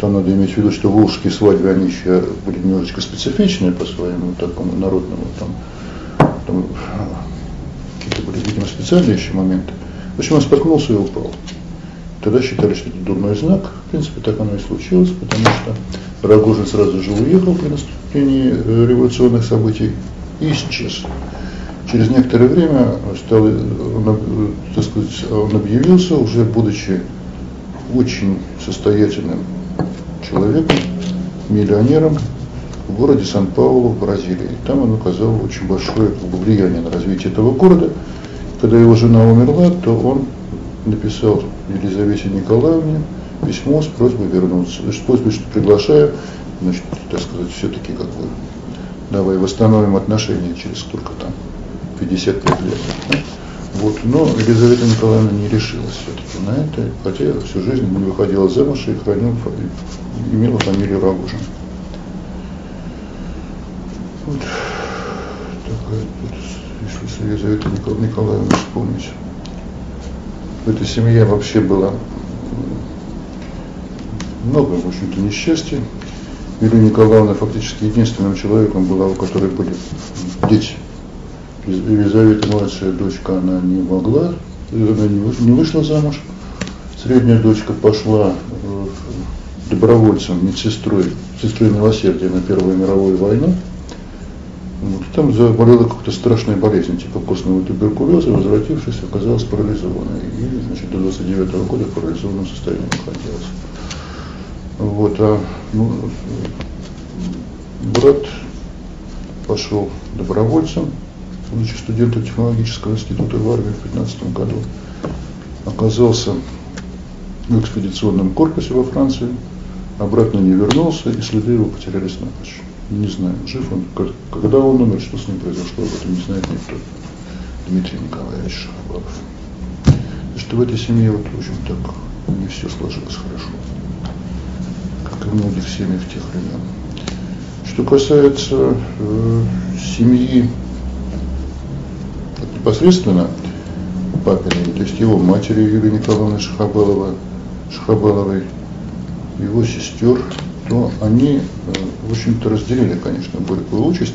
Там надо иметь в виду, что волжские свадьбы, они еще были немножечко специфичные по своему такому народному, там, там какие-то были, видимо, специальные еще моменты. В общем, он споткнулся и упал. Тогда считали, что это дурной знак. В принципе, так оно и случилось, потому что Рогожин сразу же уехал при наступлении э, революционных событий и исчез. Через некоторое время стал, он, так сказать, он объявился, уже будучи очень состоятельным человеком, миллионером в городе Сан-Паулу в Бразилии. Там он оказал очень большое влияние на развитие этого города. Когда его жена умерла, то он написал Елизавете Николаевне письмо с просьбой вернуться. С просьбой, что приглашаю, значит, так сказать, все-таки как бы давай восстановим отношения через сколько там, 55 лет. Вот, но Елизавета Николаевна не решилась все-таки на это, хотя всю жизнь не выходила замуж и хранила, имела фамилию Рогожин. Вот такая тут, если Елизавета Николаевна вспомнить в этой семье вообще было много, в общем-то, несчастья. Юлия Николаевна фактически единственным человеком была, у которой были дети. Елизавета младшая дочка, она не могла, она не вышла замуж. Средняя дочка пошла э, добровольцем, медсестрой, сестрой милосердия на Первую мировую войну. Вот, там заболела какой-то страшной болезнью, типа костного туберкулеза, возвратившись, оказалась парализованной. И, значит, до 29 -го года в парализованном состоянии находилась. Вот, а ну, брат пошел добровольцем, будучи студентом технологического института в армии в 15 году, оказался в экспедиционном корпусе во Франции, обратно не вернулся, и следы его потерялись напрочь не знаю, жив он, когда он умер, что с ним произошло, об этом не знает никто. Дмитрий Николаевич Шахабалов. Что в этой семье, вот, в общем, так не все сложилось хорошо, как и в многих семьях тех времен. Что касается э, семьи непосредственно, папиной, то есть его матери Юлии Николаевны Шахабалова, Шахабаловой, его сестер, то они, э, в общем-то, разделили, конечно, горькую участь,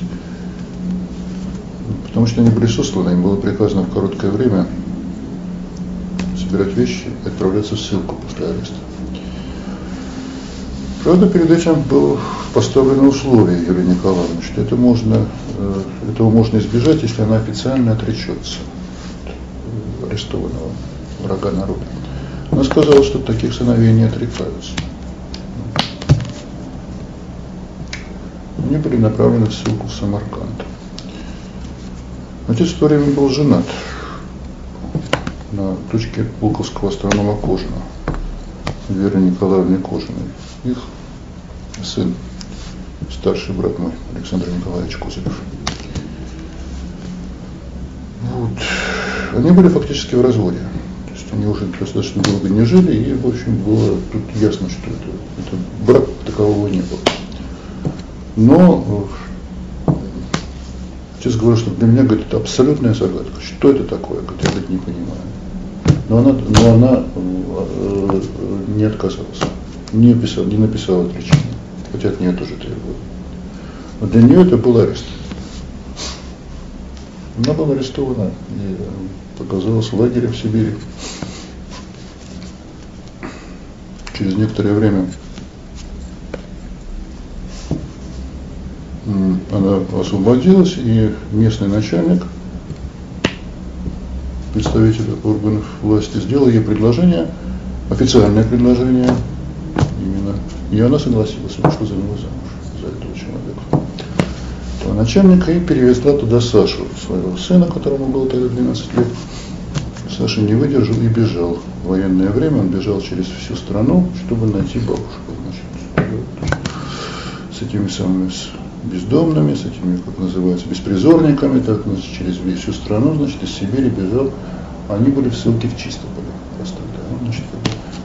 потому что они были сосланы, им было приказано в короткое время собирать вещи и отправляться в ссылку после ареста. Правда, перед этим было поставлено условие Юрию Николаевне, что это можно, э, этого можно избежать, если она официально отречется от арестованного врага народа. Она сказала, что таких сыновей не отрекаются. Они были направлены в ссылку в Самарканд. Отец в то время был женат на дочке Пулковского астронома Кожина, Веры Николаевны Кожиной. Их сын, старший брат мой, Александр Николаевич Козырев. Вот. Они были фактически в разводе. То есть они уже достаточно долго не жили, и, в общем, было тут ясно, что это, это брак такового не было. Но отец говорил, что для меня, говорит, это абсолютная загадка. Что это такое? Говорит, я говорит, не понимаю. Но она, но она э, не отказалась, не, написала, не написала отречение хотя от нее тоже требуют. Но для нее это был арест. Она была арестована и показалась в лагере в Сибири. Через некоторое время она освободилась, и местный начальник, представитель органов власти, сделал ей предложение, официальное предложение и она согласилась, вышла за него замуж, за этого человека. То начальника и перевезла туда Сашу, своего сына, которому было тогда 12 лет. Саша не выдержал и бежал. В военное время он бежал через всю страну, чтобы найти бабушку. Значит, с этими самыми с бездомными, с этими, как называется, беспризорниками, так, значит, через всю страну, значит, из Сибири бежал. Они были в ссылке в Чистополе. Просто, да, значит,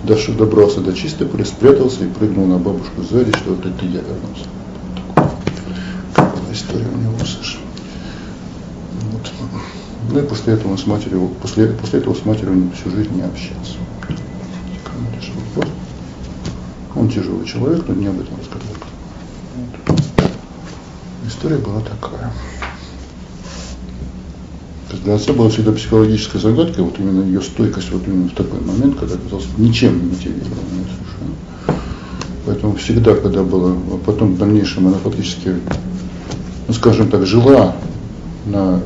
Дальше добрался до Чистополя, спрятался и прыгнул на бабушку сзади, что вот это я вернулся. Такая история у него, Саша. Вот. Ну и после этого с матерью, после, после этого с матерью он всю жизнь не общался. Он тяжелый человек, но не об этом. Вот. История была такая для отца была всегда психологическая загадка, вот именно ее стойкость вот именно в такой момент, когда оказался ничем не мотивированной совершенно. Поэтому всегда, когда было, а потом в дальнейшем она фактически, ну скажем так, жила на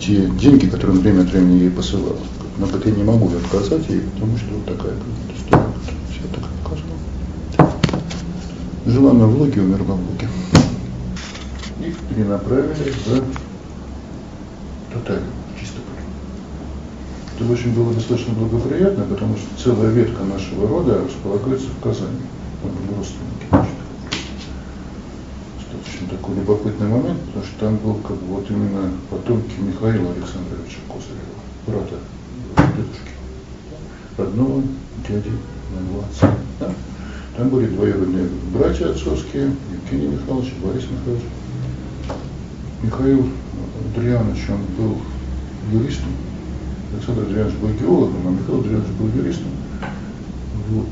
те деньги, которые он время от времени ей посылал. Но говорит, я не могу отказать ей, потому что вот такая история, все так показывала. Жила она в Луге, умерла в Луге. Их перенаправили за тотально, чисто Это очень было достаточно благоприятно, потому что целая ветка нашего рода располагается в Казани. Мы были родственники. Значит. Достаточно такой любопытный момент, потому что там был как бы вот именно потомки Михаила Александровича Козырева, брата дедушки, родного дяди моего отца. Да? Там были двоюродные братья отцовские, Евгений Михайлович, Борис Михайлович. Михаил Адрианович, он был юристом. Александр Адрианович был геологом, а Михаил Адрианович был юристом. Вот.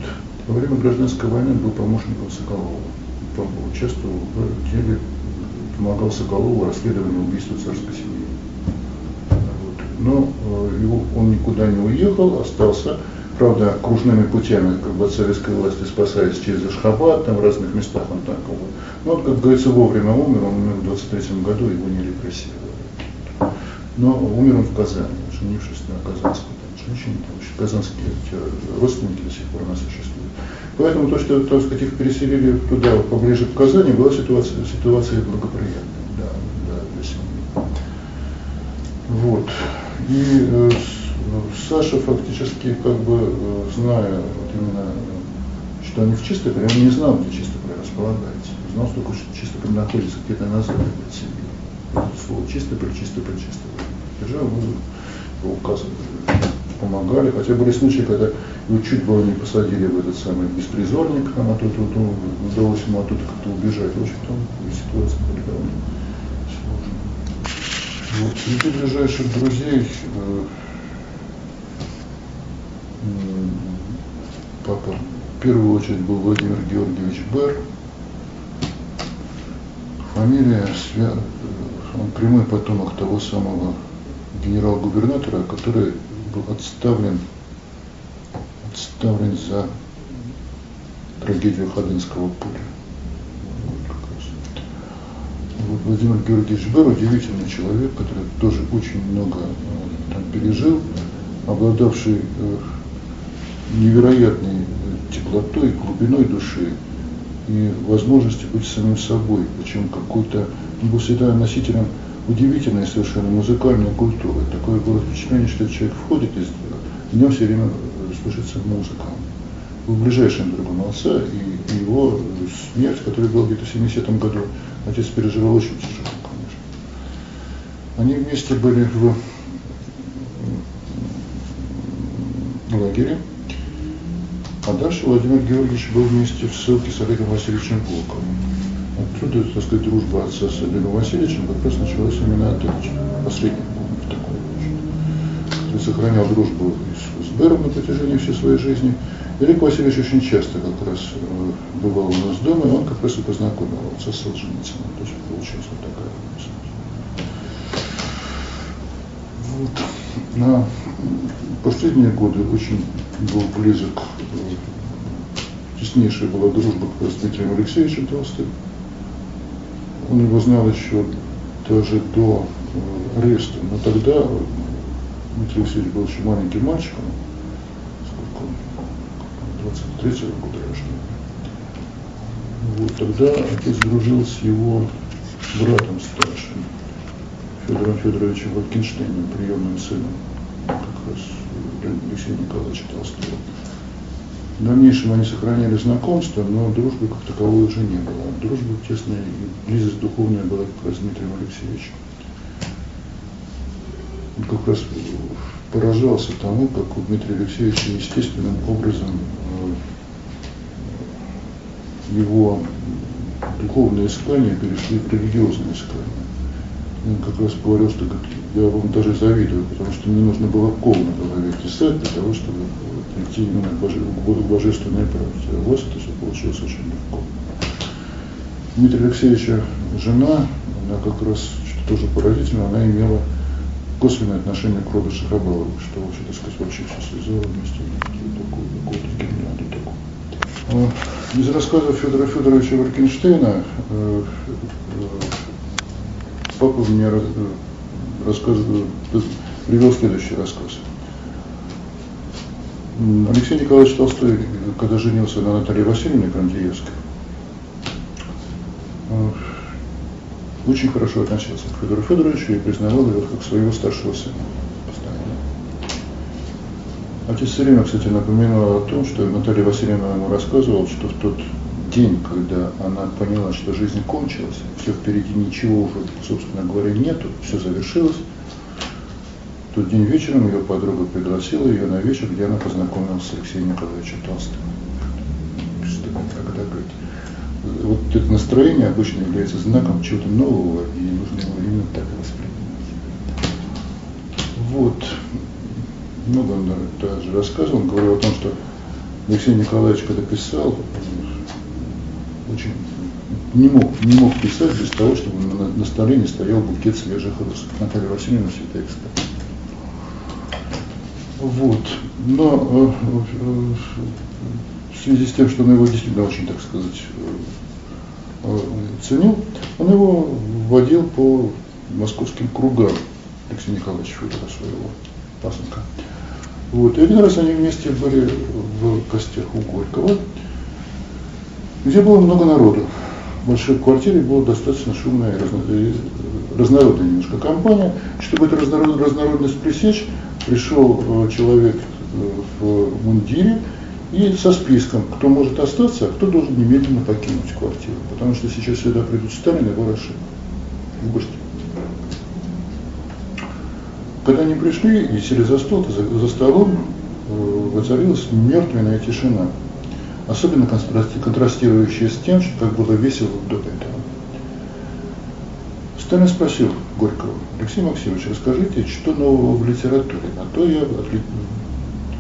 Во время гражданской войны был помощником Соколова. Участвовал в деле, помогал Соколову в расследовании убийства царской семьи. Вот. Но э, его, он никуда не уехал, остался, правда, кружными путями как бы, от советской власти спасаясь через Ашхабад, там в разных местах он так бы. Но он, как говорится, вовремя умер, он умер в 23 году, его не репрессировали но умер он в Казани, женившись на казанской женщине, потому что казанские родственники до сих пор у нас существуют. Поэтому то, что, так сказать, их переселили туда, поближе к Казани, была ситуация, ситуация благоприятная, да, да, для семьи. Вот. И э, Саша фактически, как бы, э, зная вот именно, что они в Чистополе, он не знал, где Чистополе располагается. Знал, что Чистополь находится где-то на западе от Сибири. Слово Чистополь, Чистополь, Чистополь державы помогали, хотя были случаи, когда его чуть было не посадили в этот самый беспризорник, а тут, тут удалось ему оттуда как-то убежать. В общем, там ситуация была довольно сложная. Вот. Среди ближайших друзей э, папа в первую очередь был Владимир Георгиевич Бер. Фамилия, он прямой потомок того самого генерал-губернатора, который был отставлен, отставлен за трагедию Ходынского поля. Вот Владимир Георгиевич Бер удивительный человек, который тоже очень много э, там пережил, обладавший э, невероятной э, теплотой, глубиной души и возможностью быть самим собой, причем какой-то, он был всегда носителем удивительной совершенно музыкальной культуры. Такое было впечатление, что человек входит, и в нем все время слышится музыка. Был ближайшим другом отца, и его смерть, которая была где-то в 70 году, отец переживал очень тяжело, конечно. Они вместе были в лагере, а дальше Владимир Георгиевич был вместе в ссылке с Олегом Васильевичем Волковым. Отсюда, так сказать, дружба отца с Олегом Васильевичем как раз началась именно от последний в такой который сохранял дружбу с, Бером на протяжении всей своей жизни. Олег Васильевич очень часто как раз э, бывал у нас дома, и он как раз и познакомил отца с Солженицыным. То есть получилась вот такая вот. На последние годы очень был близок, э, теснейшая была дружба с Дмитрием Алексеевичем Толстым. Он его знал еще даже до э, ареста, но тогда Дмитрий Алексеевич был еще маленьким мальчиком, сколько он, 23 -го года рождения. Вот тогда отец дружил с его братом старшим, Федором Федоровичем Валькинштейном, приемным сыном, как раз Алексея Николаевича Толстого. В дальнейшем они сохраняли знакомство, но дружбы как таковой уже не было. Дружба тесная и близость духовная была как раз с Дмитрием Алексеевичем. Он как раз поражался тому, как у Дмитрия Алексеевича естественным образом э, его духовные искания перешли в религиозные искания. Он как раз говорил, что я вам даже завидую, потому что мне нужно было на голове писать для того, чтобы прийти именно к, боже, к божественной правде. Вас это все получилось очень легко. Дмитрия Алексеевича жена, она как раз, что тоже поразительно, она имела косвенное отношение к роду Шахабалову, что вообще, так сказать, вообще все связало вместе. Такой, какой-то гениальный такой. Из рассказов Федора Федоровича Варкинштейна э, э, папа мне рассказывал, привел следующий рассказ. Алексей Николаевич Толстой, когда женился на Наталье Васильевне Крандиевской, э, очень хорошо относился к Федору Федоровичу и признавал его как своего старшего сына. Отец все время, кстати, напоминал о том, что Наталья Васильевна ему рассказывала, что в тот день, когда она поняла, что жизнь кончилась, все впереди ничего уже, собственно говоря, нету, все завершилось, тот день вечером ее подруга пригласила ее на вечер, где она познакомилась с Алексеем Николаевичем Толстым. Когда, говорит, вот это настроение обычно является знаком чего-то нового, и нужно его именно так воспринимать. Вот. Много он также рассказывал, он говорил о том, что Алексей Николаевич, когда писал, очень не мог, не мог писать без того, чтобы на, на столе не стоял букет свежих роз. Наталья Васильевна всегда ставила. Вот. Но э, э, в связи с тем, что он его действительно очень, так сказать, э, ценил, он его вводил по московским кругам Алексея Николаевича Федора своего пасынка. Вот. И один раз они вместе были в гостях у Горького, где было много народу. В большой квартире была достаточно шумная и разнородная немножко компания. Чтобы эту разнородность пресечь, пришел э, человек э, в мундире и со списком, кто может остаться, а кто должен немедленно покинуть квартиру. Потому что сейчас сюда придут Сталин и Ворошилов в гости. Когда они пришли и сели за стол, то за, за столом э, воцарилась мертвенная тишина, особенно контрастирующая с тем, что как было весело до этого. Сталин спросил Горького, Алексей Максимович, расскажите, что нового в литературе? А то я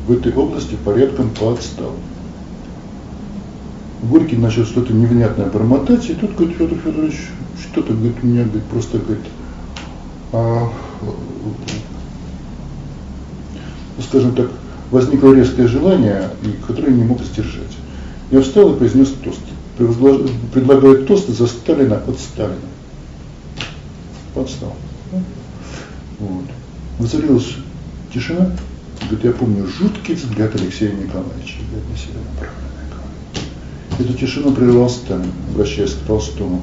в этой области порядком поотстал. Горький начал что-то невнятное бормотать, и тут, говорит, Федор Федорович, что-то, говорит, меня, говорит, просто, говорит, а, скажем так, возникло резкое желание, которое не мог сдержать. Я встал и произнес тост. Предлагаю тост за Сталина от Сталина. Подстал. Вот. Воцарилась тишина. Говорит, я помню жуткий взгляд Алексея Николаевича. Говорит, на себя направленный. Эту тишину прервал Сталин, обращаясь к Толстому.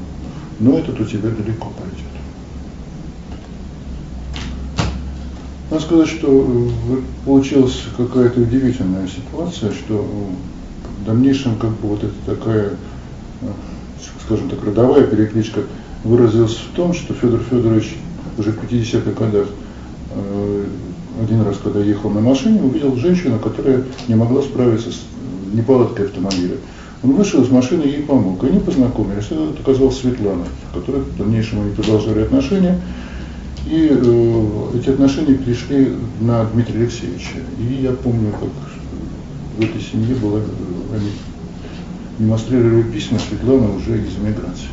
Но этот у тебя далеко пойдет. Надо сказать, что э, получилась какая-то удивительная ситуация, что в дальнейшем как бы вот эта такая, э, скажем так, родовая перекличка выразилась в том, что Федор Федорович уже в 50-х годах э, один раз, когда ехал на машине, увидел женщину, которая не могла справиться с неполадкой автомобиля. Он вышел из машины и ей помог. Они познакомились. Это оказалась Светлана, с которой в дальнейшем они продолжали отношения. И э, эти отношения перешли на Дмитрия Алексеевича. И я помню, как в этой семье была, они демонстрировали письма Светланы уже из эмиграции.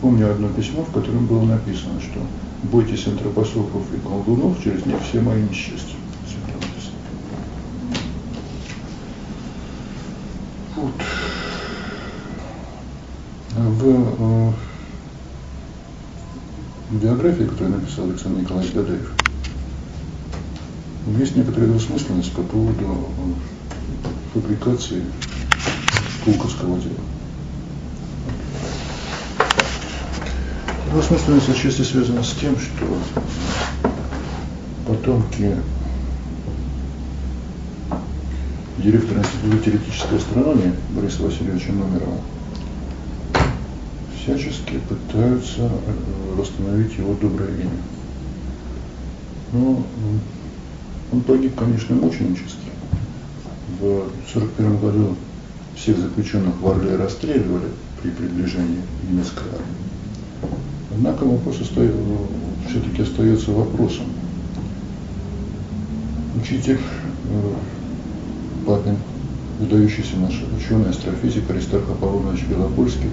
Помню одно письмо, в котором было написано, что бойтесь антропософов и колдунов, через них все мои несчастья. Вот. В э, биографии, которую написал Александр Николаевич Дадаев, есть некоторая двусмысленность по поводу э, фабрикации Пулковского дела. Двусмысленность отчасти связана с тем, что потомки директора Института теоретической астрономии Бориса Васильевича Номерова всячески пытаются э, восстановить его доброе имя. Но он погиб, конечно, мученически. В 1941 году всех заключенных в Орле расстреливали при приближении немецкой армии. Однако вопрос остается, все-таки остается вопросом. Учитель э, выдающийся наш ученый, астрофизик Аристарх Аполлонович Белопольский,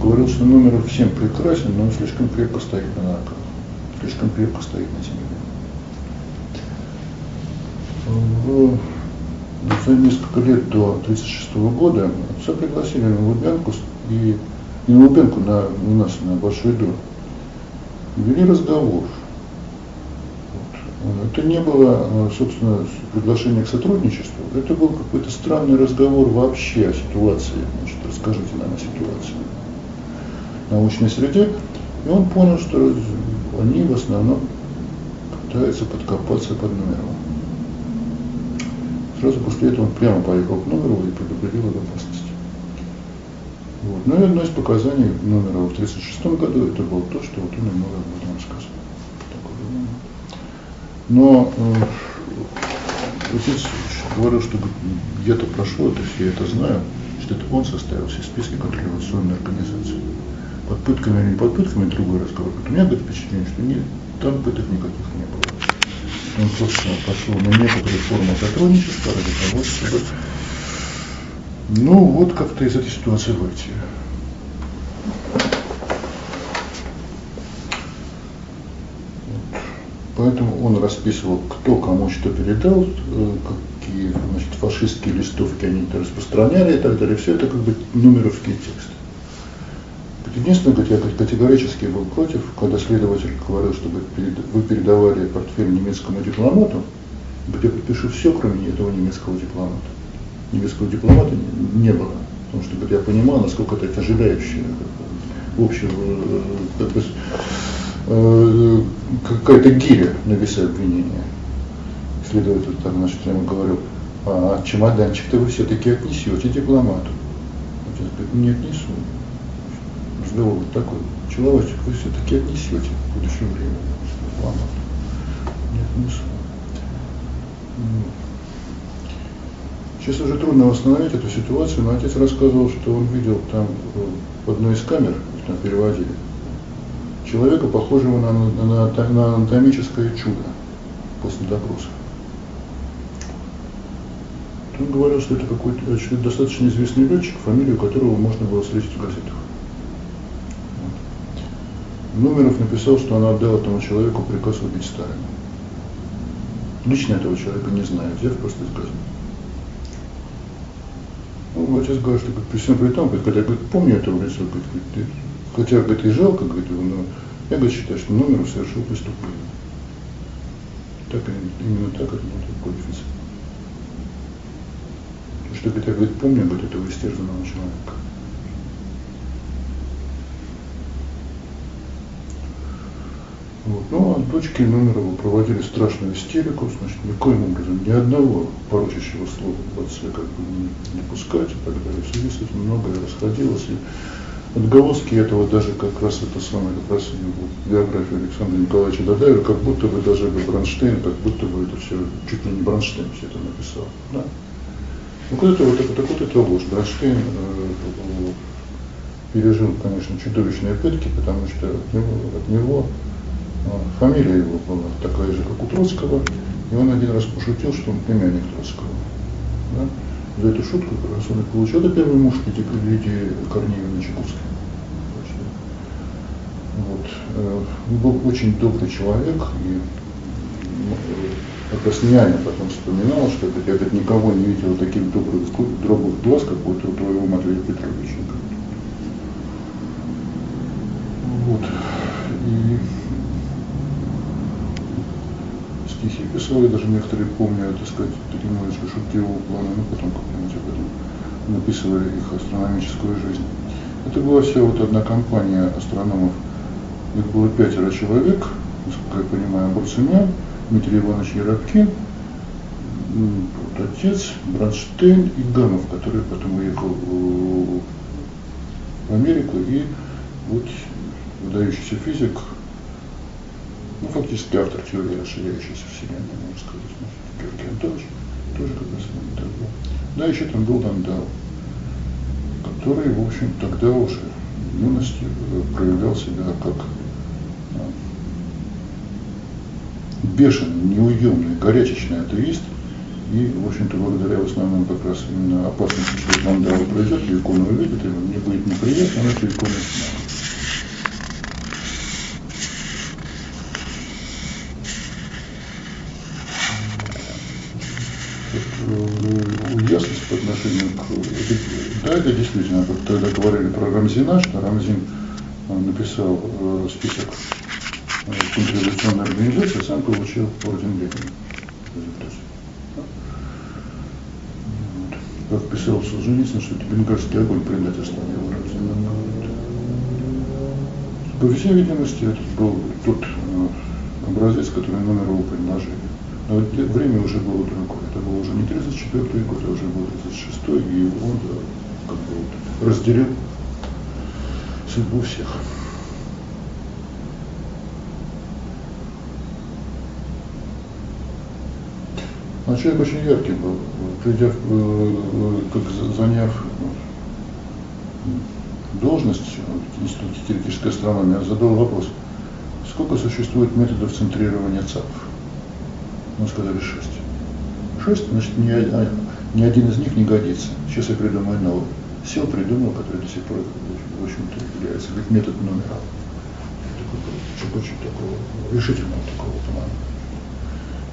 говорил, что номер всем прекрасен, но он слишком крепко стоит на ногах, слишком крепко стоит на земле. В, за несколько лет до 1936 года отца пригласили на Лубянку и на Лубянку, на, у нас на Большой дом. Вели разговор. Вот. Это не было, собственно, приглашение к сотрудничеству, это был какой-то странный разговор вообще о ситуации. Значит, расскажите нам о ситуации научной среде, и он понял, что они в основном пытаются подкопаться под номером. Сразу после этого он прямо поехал к номеру и предупредил об опасности. Вот. Ну и одно из показаний номера в 1936 году это было то, что вот он ему об этом рассказывал. Но э, отец говорил, что я-то прошел это все, я это знаю, что это он составил все списки контрреволюционной организации под пытками или не под пытками, другой разговор. У меня говорит впечатление, что нет, там пыток никаких не было. Он просто пошел на некоторые формы сотрудничества ради того, чтобы ну вот как-то из этой ситуации выйти. Поэтому он расписывал, кто кому что передал, э, какие значит, фашистские листовки они это распространяли и так далее. Все это как бы нумеровский текст. Единственное, говорит, я категорически был против, когда следователь говорил, чтобы вы передавали портфель немецкому дипломату, говорит, я подпишу все, кроме этого немецкого дипломата. Немецкого дипломата не было, потому что говорит, я понимал, насколько это тяжеляющее общее, как бы, э, какая-то гиря на весы обвинения. Следователь так, значит, я ему говорил, а чемоданчик-то вы все-таки отнесете дипломату. Отец говорит, не отнесу вот такой. Человечек вы все-таки отнесете в будущем времени. Ладно. Не отнесу. Сейчас уже трудно восстановить эту ситуацию, но отец рассказывал, что он видел там э, в одной из камер, их там переводили, человека, похожего на, на, на анатомическое чудо после допроса. Он говорил, что это какой-то что это достаточно известный летчик, фамилию которого можно было встретить в газетах. Нумеров написал, что он отдал этому человеку приказ убить Сталина. Лично этого человека не знаю, взяв просто из газеты. Ну, отец говорит, что при всем при том, говорит, когда я говорит, помню этого лица, говорит, говорит, хотя говорит, и жалко, говорит, но я говорит, считаю, что Нумеров совершил преступление. Так, именно так это будет кодифицировано что я говорит, помню об этого истерзанного человека. Вот. Ну, а дочки Номерова проводили страшную истерику, значит, никоим образом ни одного порочащего слова в отце как бы не, не пускать и так далее. В связи с этим многое расходилось. И отголоски этого даже как раз это самое, как раз в биографии Александра Николаевича Дадаева, как будто бы даже бы Бронштейн, как будто бы это все, чуть ли не Бронштейн все это написал. Да? Ну, вот это вот, так вот это ложь. Бронштейн э, пережил, конечно, чудовищные пытки, потому что от него, от него фамилия его была такая же, как у Троцкого, и он один раз пошутил, что он племянник Троцкого. Да? За эту шутку как раз он и получил. Это первый муж Лидии, Лидии Корнеевны Чайковской. Вот. Э, он был очень добрый человек, и как раз няня потом вспоминала, что я говорит, никого не видела таких добрых, добрых глаз, как вот у твоего Матвея Петровича. Вот. И стихи писал, я даже некоторые помню, так сказать, таким немножечко шутливого плана, но потом как-нибудь об этом написывали их астрономическую жизнь. Это была вся вот одна компания астрономов, их было пятеро человек, насколько я понимаю, Бурцемян, Дмитрий Иванович Яровкин, вот отец, Бронштейн и Гамов, который потом уехал в Америку, и вот выдающийся физик, ну, фактически автор теории расширяющейся вселенной, можно сказать, Георгий Антонович, тоже как раз так был. Да, еще там был Дандал, который, в общем, тогда уже в юности проявлял себя как бешеный, неуемный, горячечный атеист, и, в общем-то, благодаря в основном как раз именно опасности, что мандала пройдет, и икону увидит, и мне будет неприятно, но эту икону снимает. ясность по отношению к... Да, это действительно, как тогда говорили про Рамзина, что Рамзин написал э, список контрреволюционная организация, сам получил орден Ленина. Как писал Солженицын, что это бенгальский огонь предательства не выразил. По всей видимости, это был тот э, образец, который номер его предложили. Но время уже было другое. Это был уже не 34 год, а уже был 36 и он да, как бы вот, разделил судьбу всех. Но человек очень яркий был. Придя, э, э, как заняв должность в Институте теоретической астрономии, задал вопрос, сколько существует методов центрирования ЦАПов? Мы сказали шесть. Шесть, значит, ни, а, ни один из них не годится. Сейчас я придумаю новый. Сел придумал, который до сих пор, в общем-то, является как метод номера. Такой, очень такого решительного такого плана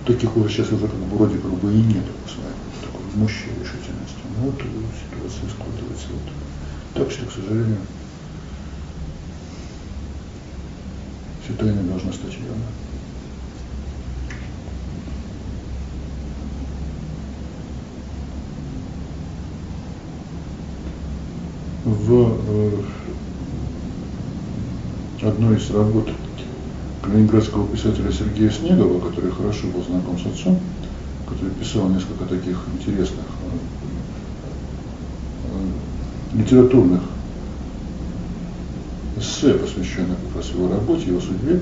таких уже сейчас уже как бы вроде как бы и нет такой мощи решительности. Но вот ситуация складывается вот так, что, к сожалению, все тайны должна стать явной. В э, одной из работ ленинградского писателя Сергея Снегова, который хорошо был знаком с отцом, который писал несколько таких интересных э, литературных эссе, посвященных как раз его работе, его судьбе,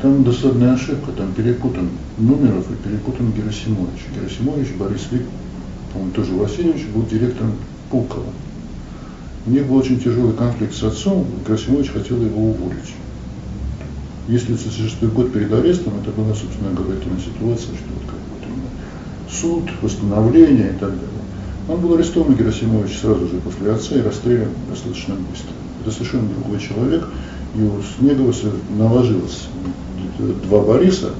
там досадная ошибка, там перепутан Нумеров и перепутан Герасимович. Герасимович Борис Лик, по-моему, тоже Васильевич, был директором Пулкова. У них был очень тяжелый конфликт с отцом, Герасимович хотел его уволить. Если 36 год перед арестом, это была, собственно говоря, та ситуация, что вот как вот именно суд, восстановление и так далее. Он был арестован Герасимович сразу же после отца и расстрелян достаточно быстро. Это совершенно другой человек. И у Снегова наложилось два Бориса.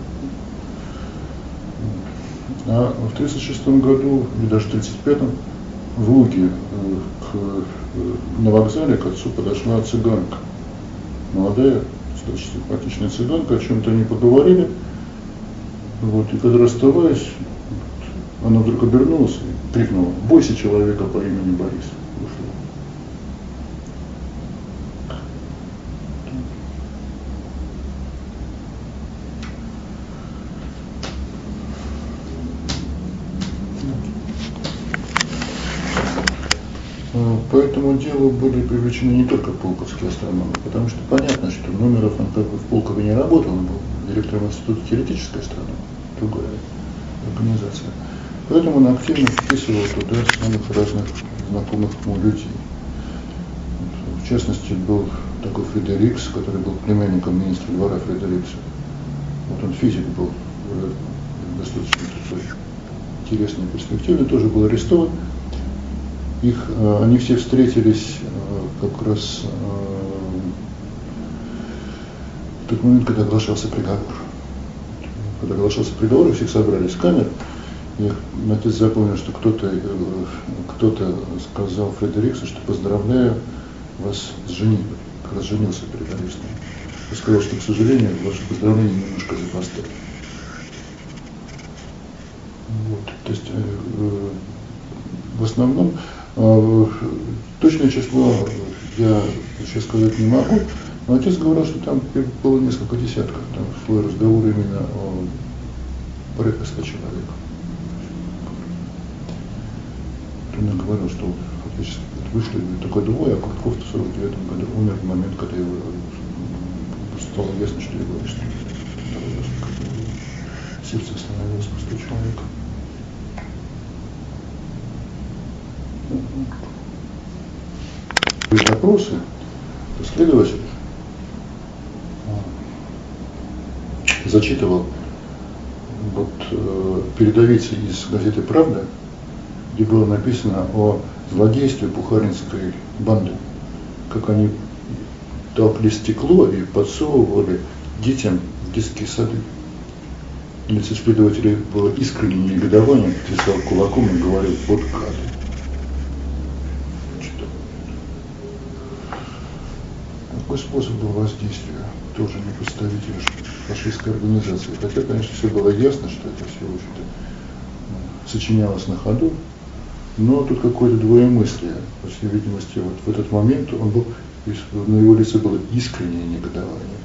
А в 1936 году, или даже в 1935 в Луге э, к, э, на вокзале к отцу подошла цыганка. Молодая, достаточно симпатичная цыганка, о чем-то они поговорили. Вот, и когда расставаясь, она вдруг обернулась и крикнула, бойся человека по имени Борис. Ушла. А, по этому делу были привлечены не только полковские астрономы, потому что понятно, что Номеров он как бы в Полкове не работал, он был директором Института теоретической астрономии, другая организация. Поэтому он активно вписывал туда самых разных знакомых ему людей. В частности, был такой Фредерикс, который был племянником министра двора Фредерикса. Вот он физик был, э, достаточно такой интересный, перспективный, тоже был арестован. Их, э, они все встретились э, как раз в тот момент, когда оглашался приговор. Когда оглашался приговор, всех собрали с камер, и отец запомнил, что кто-то э, кто сказал Фредериксу, что поздравляю вас с женитьбой, как раз женился арестом. И сказал, что, к сожалению, ваше поздравление немножко запоздали. Вот. То есть э, э, в основном э, точное число я сейчас сказать не могу, но отец говорил, что там было несколько десятков. Там шел разговор именно о порядка 100 человек. Он говорил, что фактически вышли такой двое, а Крутков в 49 году умер в момент, когда его стало ясно, что его арестуют. Сердце остановилось просто у человека. Вопросы, то следователь зачитывал вот э, передовицы из газеты «Правда», где было написано о злодействе Пухаринской банды, как они толкли стекло и подсовывали детям в детские сады. Лицо следователя было искреннее негодование, писал кулаком и говорил, вот гады. Какой способ был воздействия? Тоже не представитель фашистской организации. Хотя, конечно, все было ясно, что это все, в общем-то, сочинялось на ходу, но тут какое-то двоемыслие. По всей видимости, вот в этот момент он был, на его лице было искреннее негодование.